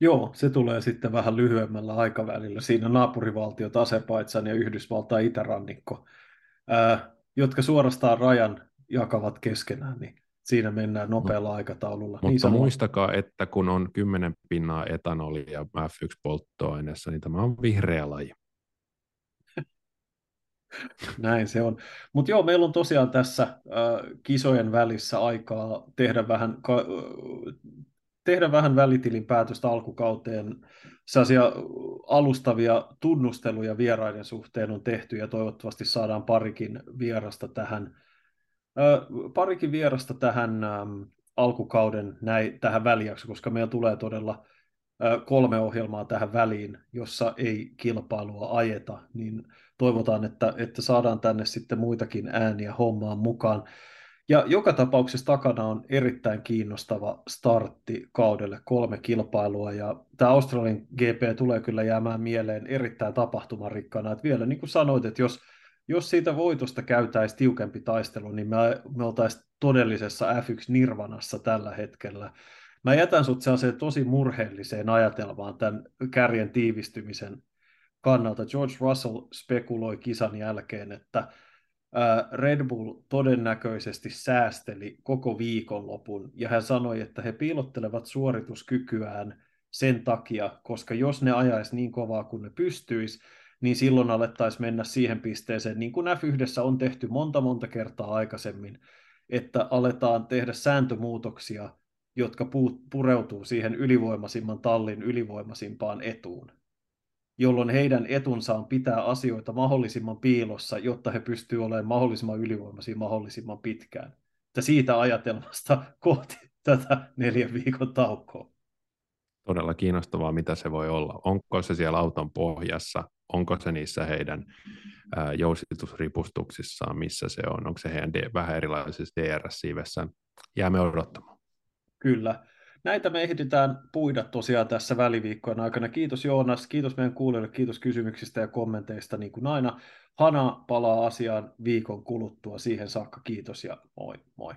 Joo, se tulee sitten vähän lyhyemmällä aikavälillä. Siinä naapurivaltiot Azerbaidsan ja Yhdysvaltain itärannikko, ää, jotka suorastaan rajan jakavat keskenään, niin siinä mennään nopealla aikataululla. Niin mutta niin muistakaa, että kun on 10 pinnaa etanolia F1-polttoaineessa, niin tämä on vihreä laji. Näin se on. Mutta joo, meillä on tosiaan tässä äh, kisojen välissä aikaa tehdä vähän, ka, tehdä vähän välitilin päätöstä alkukauteen. Sellaisia alustavia tunnusteluja vieraiden suhteen on tehty ja toivottavasti saadaan parikin vierasta tähän parikin vierasta tähän alkukauden näin, tähän välijakso, koska meillä tulee todella kolme ohjelmaa tähän väliin, jossa ei kilpailua ajeta, niin toivotaan, että, että saadaan tänne sitten muitakin ääniä hommaan mukaan. Ja joka tapauksessa takana on erittäin kiinnostava startti kaudelle, kolme kilpailua, ja tämä Australian GP tulee kyllä jäämään mieleen erittäin tapahtumarikkana, että vielä niin kuin sanoit, että jos, jos siitä voitosta käytäisiin tiukempi taistelu, niin me, me oltaisiin todellisessa F1-nirvanassa tällä hetkellä. Mä jätän sut sellaiseen tosi murheelliseen ajatelmaan tämän kärjen tiivistymisen kannalta. George Russell spekuloi kisan jälkeen, että Red Bull todennäköisesti säästeli koko viikonlopun, ja hän sanoi, että he piilottelevat suorituskykyään sen takia, koska jos ne ajaisi niin kovaa kuin ne pystyisi, niin silloin alettaisiin mennä siihen pisteeseen, niin kuin F1 on tehty monta monta kertaa aikaisemmin, että aletaan tehdä sääntömuutoksia, jotka pureutuu siihen ylivoimaisimman tallin ylivoimaisimpaan etuun jolloin heidän etunsa on pitää asioita mahdollisimman piilossa, jotta he pystyvät olemaan mahdollisimman ylivoimaisia mahdollisimman pitkään. Ja siitä ajatelmasta kohti tätä neljän viikon taukoa. Todella kiinnostavaa, mitä se voi olla. Onko se siellä auton pohjassa? Onko se niissä heidän jousitusripustuksissaan, missä se on? Onko se heidän vähän erilaisissa DRS-siivessä? Jäämme odottamaan. Kyllä näitä me ehditään puida tosiaan tässä väliviikkojen aikana. Kiitos Joonas, kiitos meidän kuulijoille, kiitos kysymyksistä ja kommenteista niin kuin aina. Hana palaa asiaan viikon kuluttua. Siihen saakka kiitos ja moi moi.